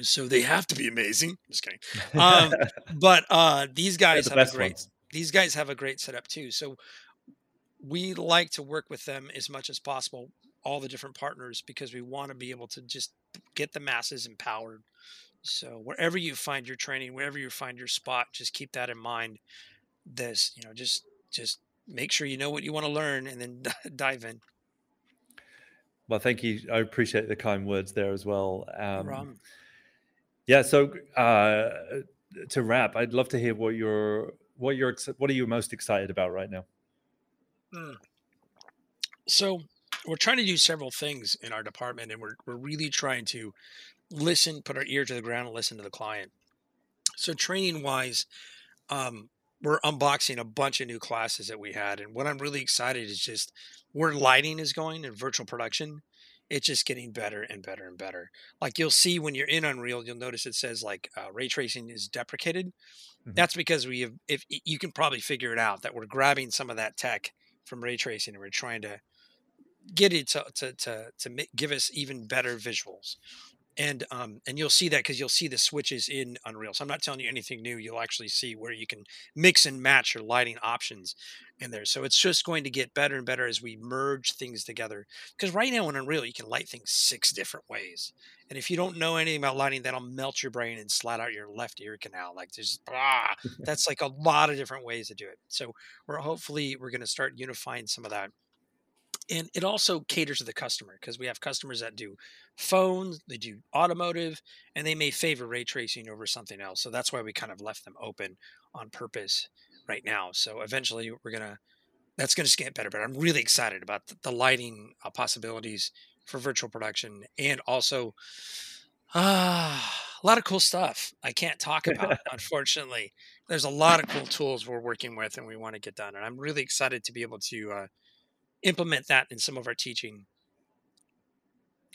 So they have to be amazing. Just kidding. Um, but uh, these guys the have a great. Ones. These guys have a great setup too. So we like to work with them as much as possible all the different partners because we want to be able to just get the masses empowered. So wherever you find your training, wherever you find your spot, just keep that in mind. This, you know, just just make sure you know what you want to learn and then dive in.
Well, thank you. I appreciate the kind words there as well. Um, yeah. So uh, to wrap, I'd love to hear what you're what you're what are you most excited about right now.
Mm. So we're trying to do several things in our department and we're, we're really trying to listen put our ear to the ground and listen to the client. So training wise um, we're unboxing a bunch of new classes that we had and what i'm really excited is just where lighting is going in virtual production it's just getting better and better and better. Like you'll see when you're in unreal you'll notice it says like uh, ray tracing is deprecated. Mm-hmm. that's because we have if you can probably figure it out that we're grabbing some of that tech from ray tracing and we're trying to get it to to to, to make, give us even better visuals. And um and you'll see that because you'll see the switches in unreal. So i'm not telling you anything new. You'll actually see where you can mix and match your lighting options in there. So it's just going to get better and better as we merge things together. Because right now in unreal you can light things six different ways. And if you don't know anything about lighting that'll melt your brain and slat out your left ear canal. Like there's ah, that's like a lot of different ways to do it. So we're hopefully we're going to start unifying some of that and it also caters to the customer because we have customers that do phones they do automotive and they may favor ray tracing over something else so that's why we kind of left them open on purpose right now so eventually we're gonna that's gonna get better but i'm really excited about the, lighting uh, possibilities for virtual production and also uh, a lot of cool stuff i can't talk about unfortunately. There's a lot of cool tools we're working with and we want to get done and i'm really excited to be able to uh, implement that in some of our teaching.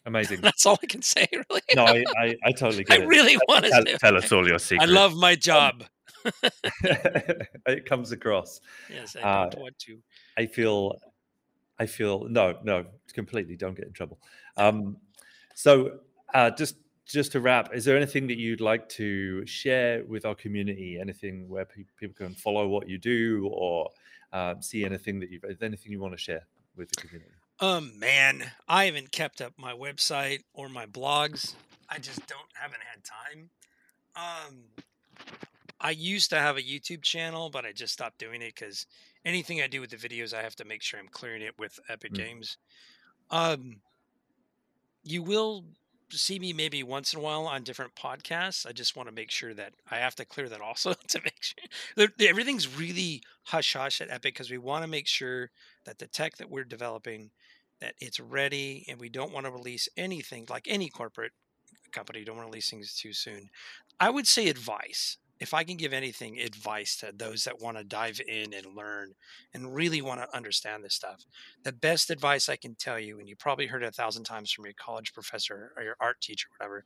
Amazing.
That's all I can say, really.
no, I, I, I totally get
I it. really want to
tell, tell us all your secrets.
I love my job.
it comes across.
Yes, I uh, don't want to.
I feel, I feel no, no, completely. Don't get in trouble. Um, so, uh, just just to wrap, is there anything that you'd like to share with our community? Anything where pe- people can follow what you do, or uh, see anything that you, anything you want to share? With the community?
Um, man, I haven't kept up my website or my blogs. I just don't haven't had time. Um, I used to have a YouTube channel, but I just stopped doing it because anything I do with the videos, I have to make sure I'm clearing it with Epic mm. Games. Um, you will see me maybe once in a while on different podcasts. I just want to make sure that I have to clear that also to make sure everything's really hush hush at Epic because we want to make sure that the tech that we're developing that it's ready and we don't want to release anything like any corporate company don't want to release things too soon. I would say advice if I can give anything advice to those that want to dive in and learn and really want to understand this stuff, the best advice I can tell you, and you probably heard it a thousand times from your college professor or your art teacher, whatever,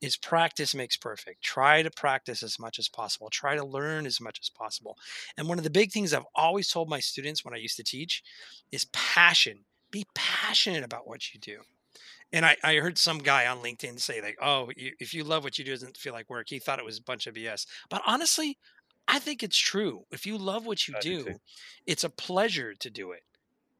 is practice makes perfect. Try to practice as much as possible. Try to learn as much as possible. And one of the big things I've always told my students when I used to teach is passion. Be passionate about what you do. And I, I heard some guy on LinkedIn say like, "Oh, you, if you love what you do, it doesn't feel like work." He thought it was a bunch of BS. But honestly, I think it's true. If you love what you do, do it's a pleasure to do it.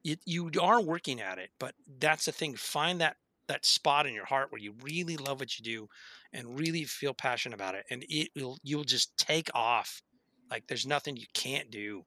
it. You are working at it, but that's the thing. Find that that spot in your heart where you really love what you do and really feel passionate about it, and it will you'll just take off. Like there's nothing you can't do.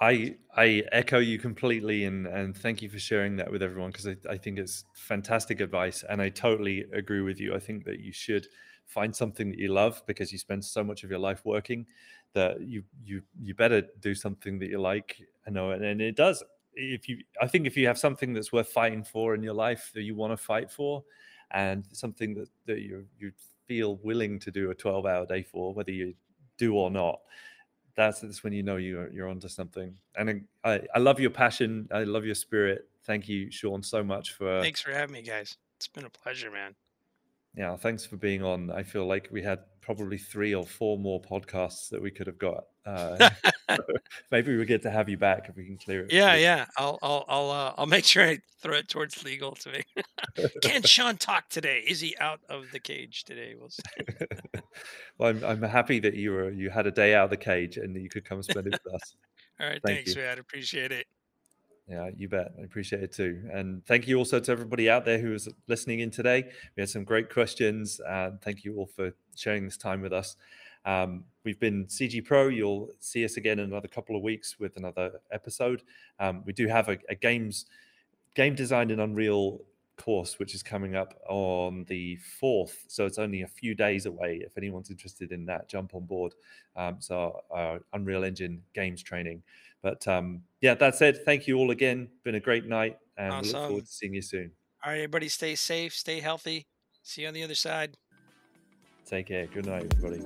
I I echo you completely and and thank you for sharing that with everyone because I, I think it's fantastic advice and I totally agree with you. I think that you should find something that you love because you spend so much of your life working that you you you better do something that you like. I know and, and it does if you, I think if you have something that's worth fighting for in your life that you want to fight for, and something that that you you feel willing to do a 12 hour day for, whether you do or not, that's, that's when you know you're you're onto something. And I, I love your passion. I love your spirit. Thank you, Sean, so much for.
Thanks for having me, guys. It's been a pleasure, man.
Yeah, thanks for being on. I feel like we had probably three or four more podcasts that we could have got. Uh, maybe we get to have you back if we can clear it.
Yeah, yeah. I'll I'll I'll uh, I'll make sure I throw it towards legal to me. Can Sean talk today? Is he out of the cage today? We'll see.
well, I'm I'm happy that you were you had a day out of the cage and you could come spend it with us.
All right, Thank thanks, you. man. Appreciate it.
Yeah, you bet. I appreciate it too. And thank you also to everybody out there who was listening in today. We had some great questions. And thank you all for sharing this time with us. Um, we've been CG Pro. You'll see us again in another couple of weeks with another episode. Um, we do have a, a games game design in Unreal course, which is coming up on the 4th. So it's only a few days away. If anyone's interested in that, jump on board. Um, so, our Unreal Engine games training. But um, yeah, that's it. Thank you all again. Been a great night, and awesome. we look forward to seeing you soon.
All right, everybody, stay safe, stay healthy. See you on the other side.
Take care. Good night, everybody.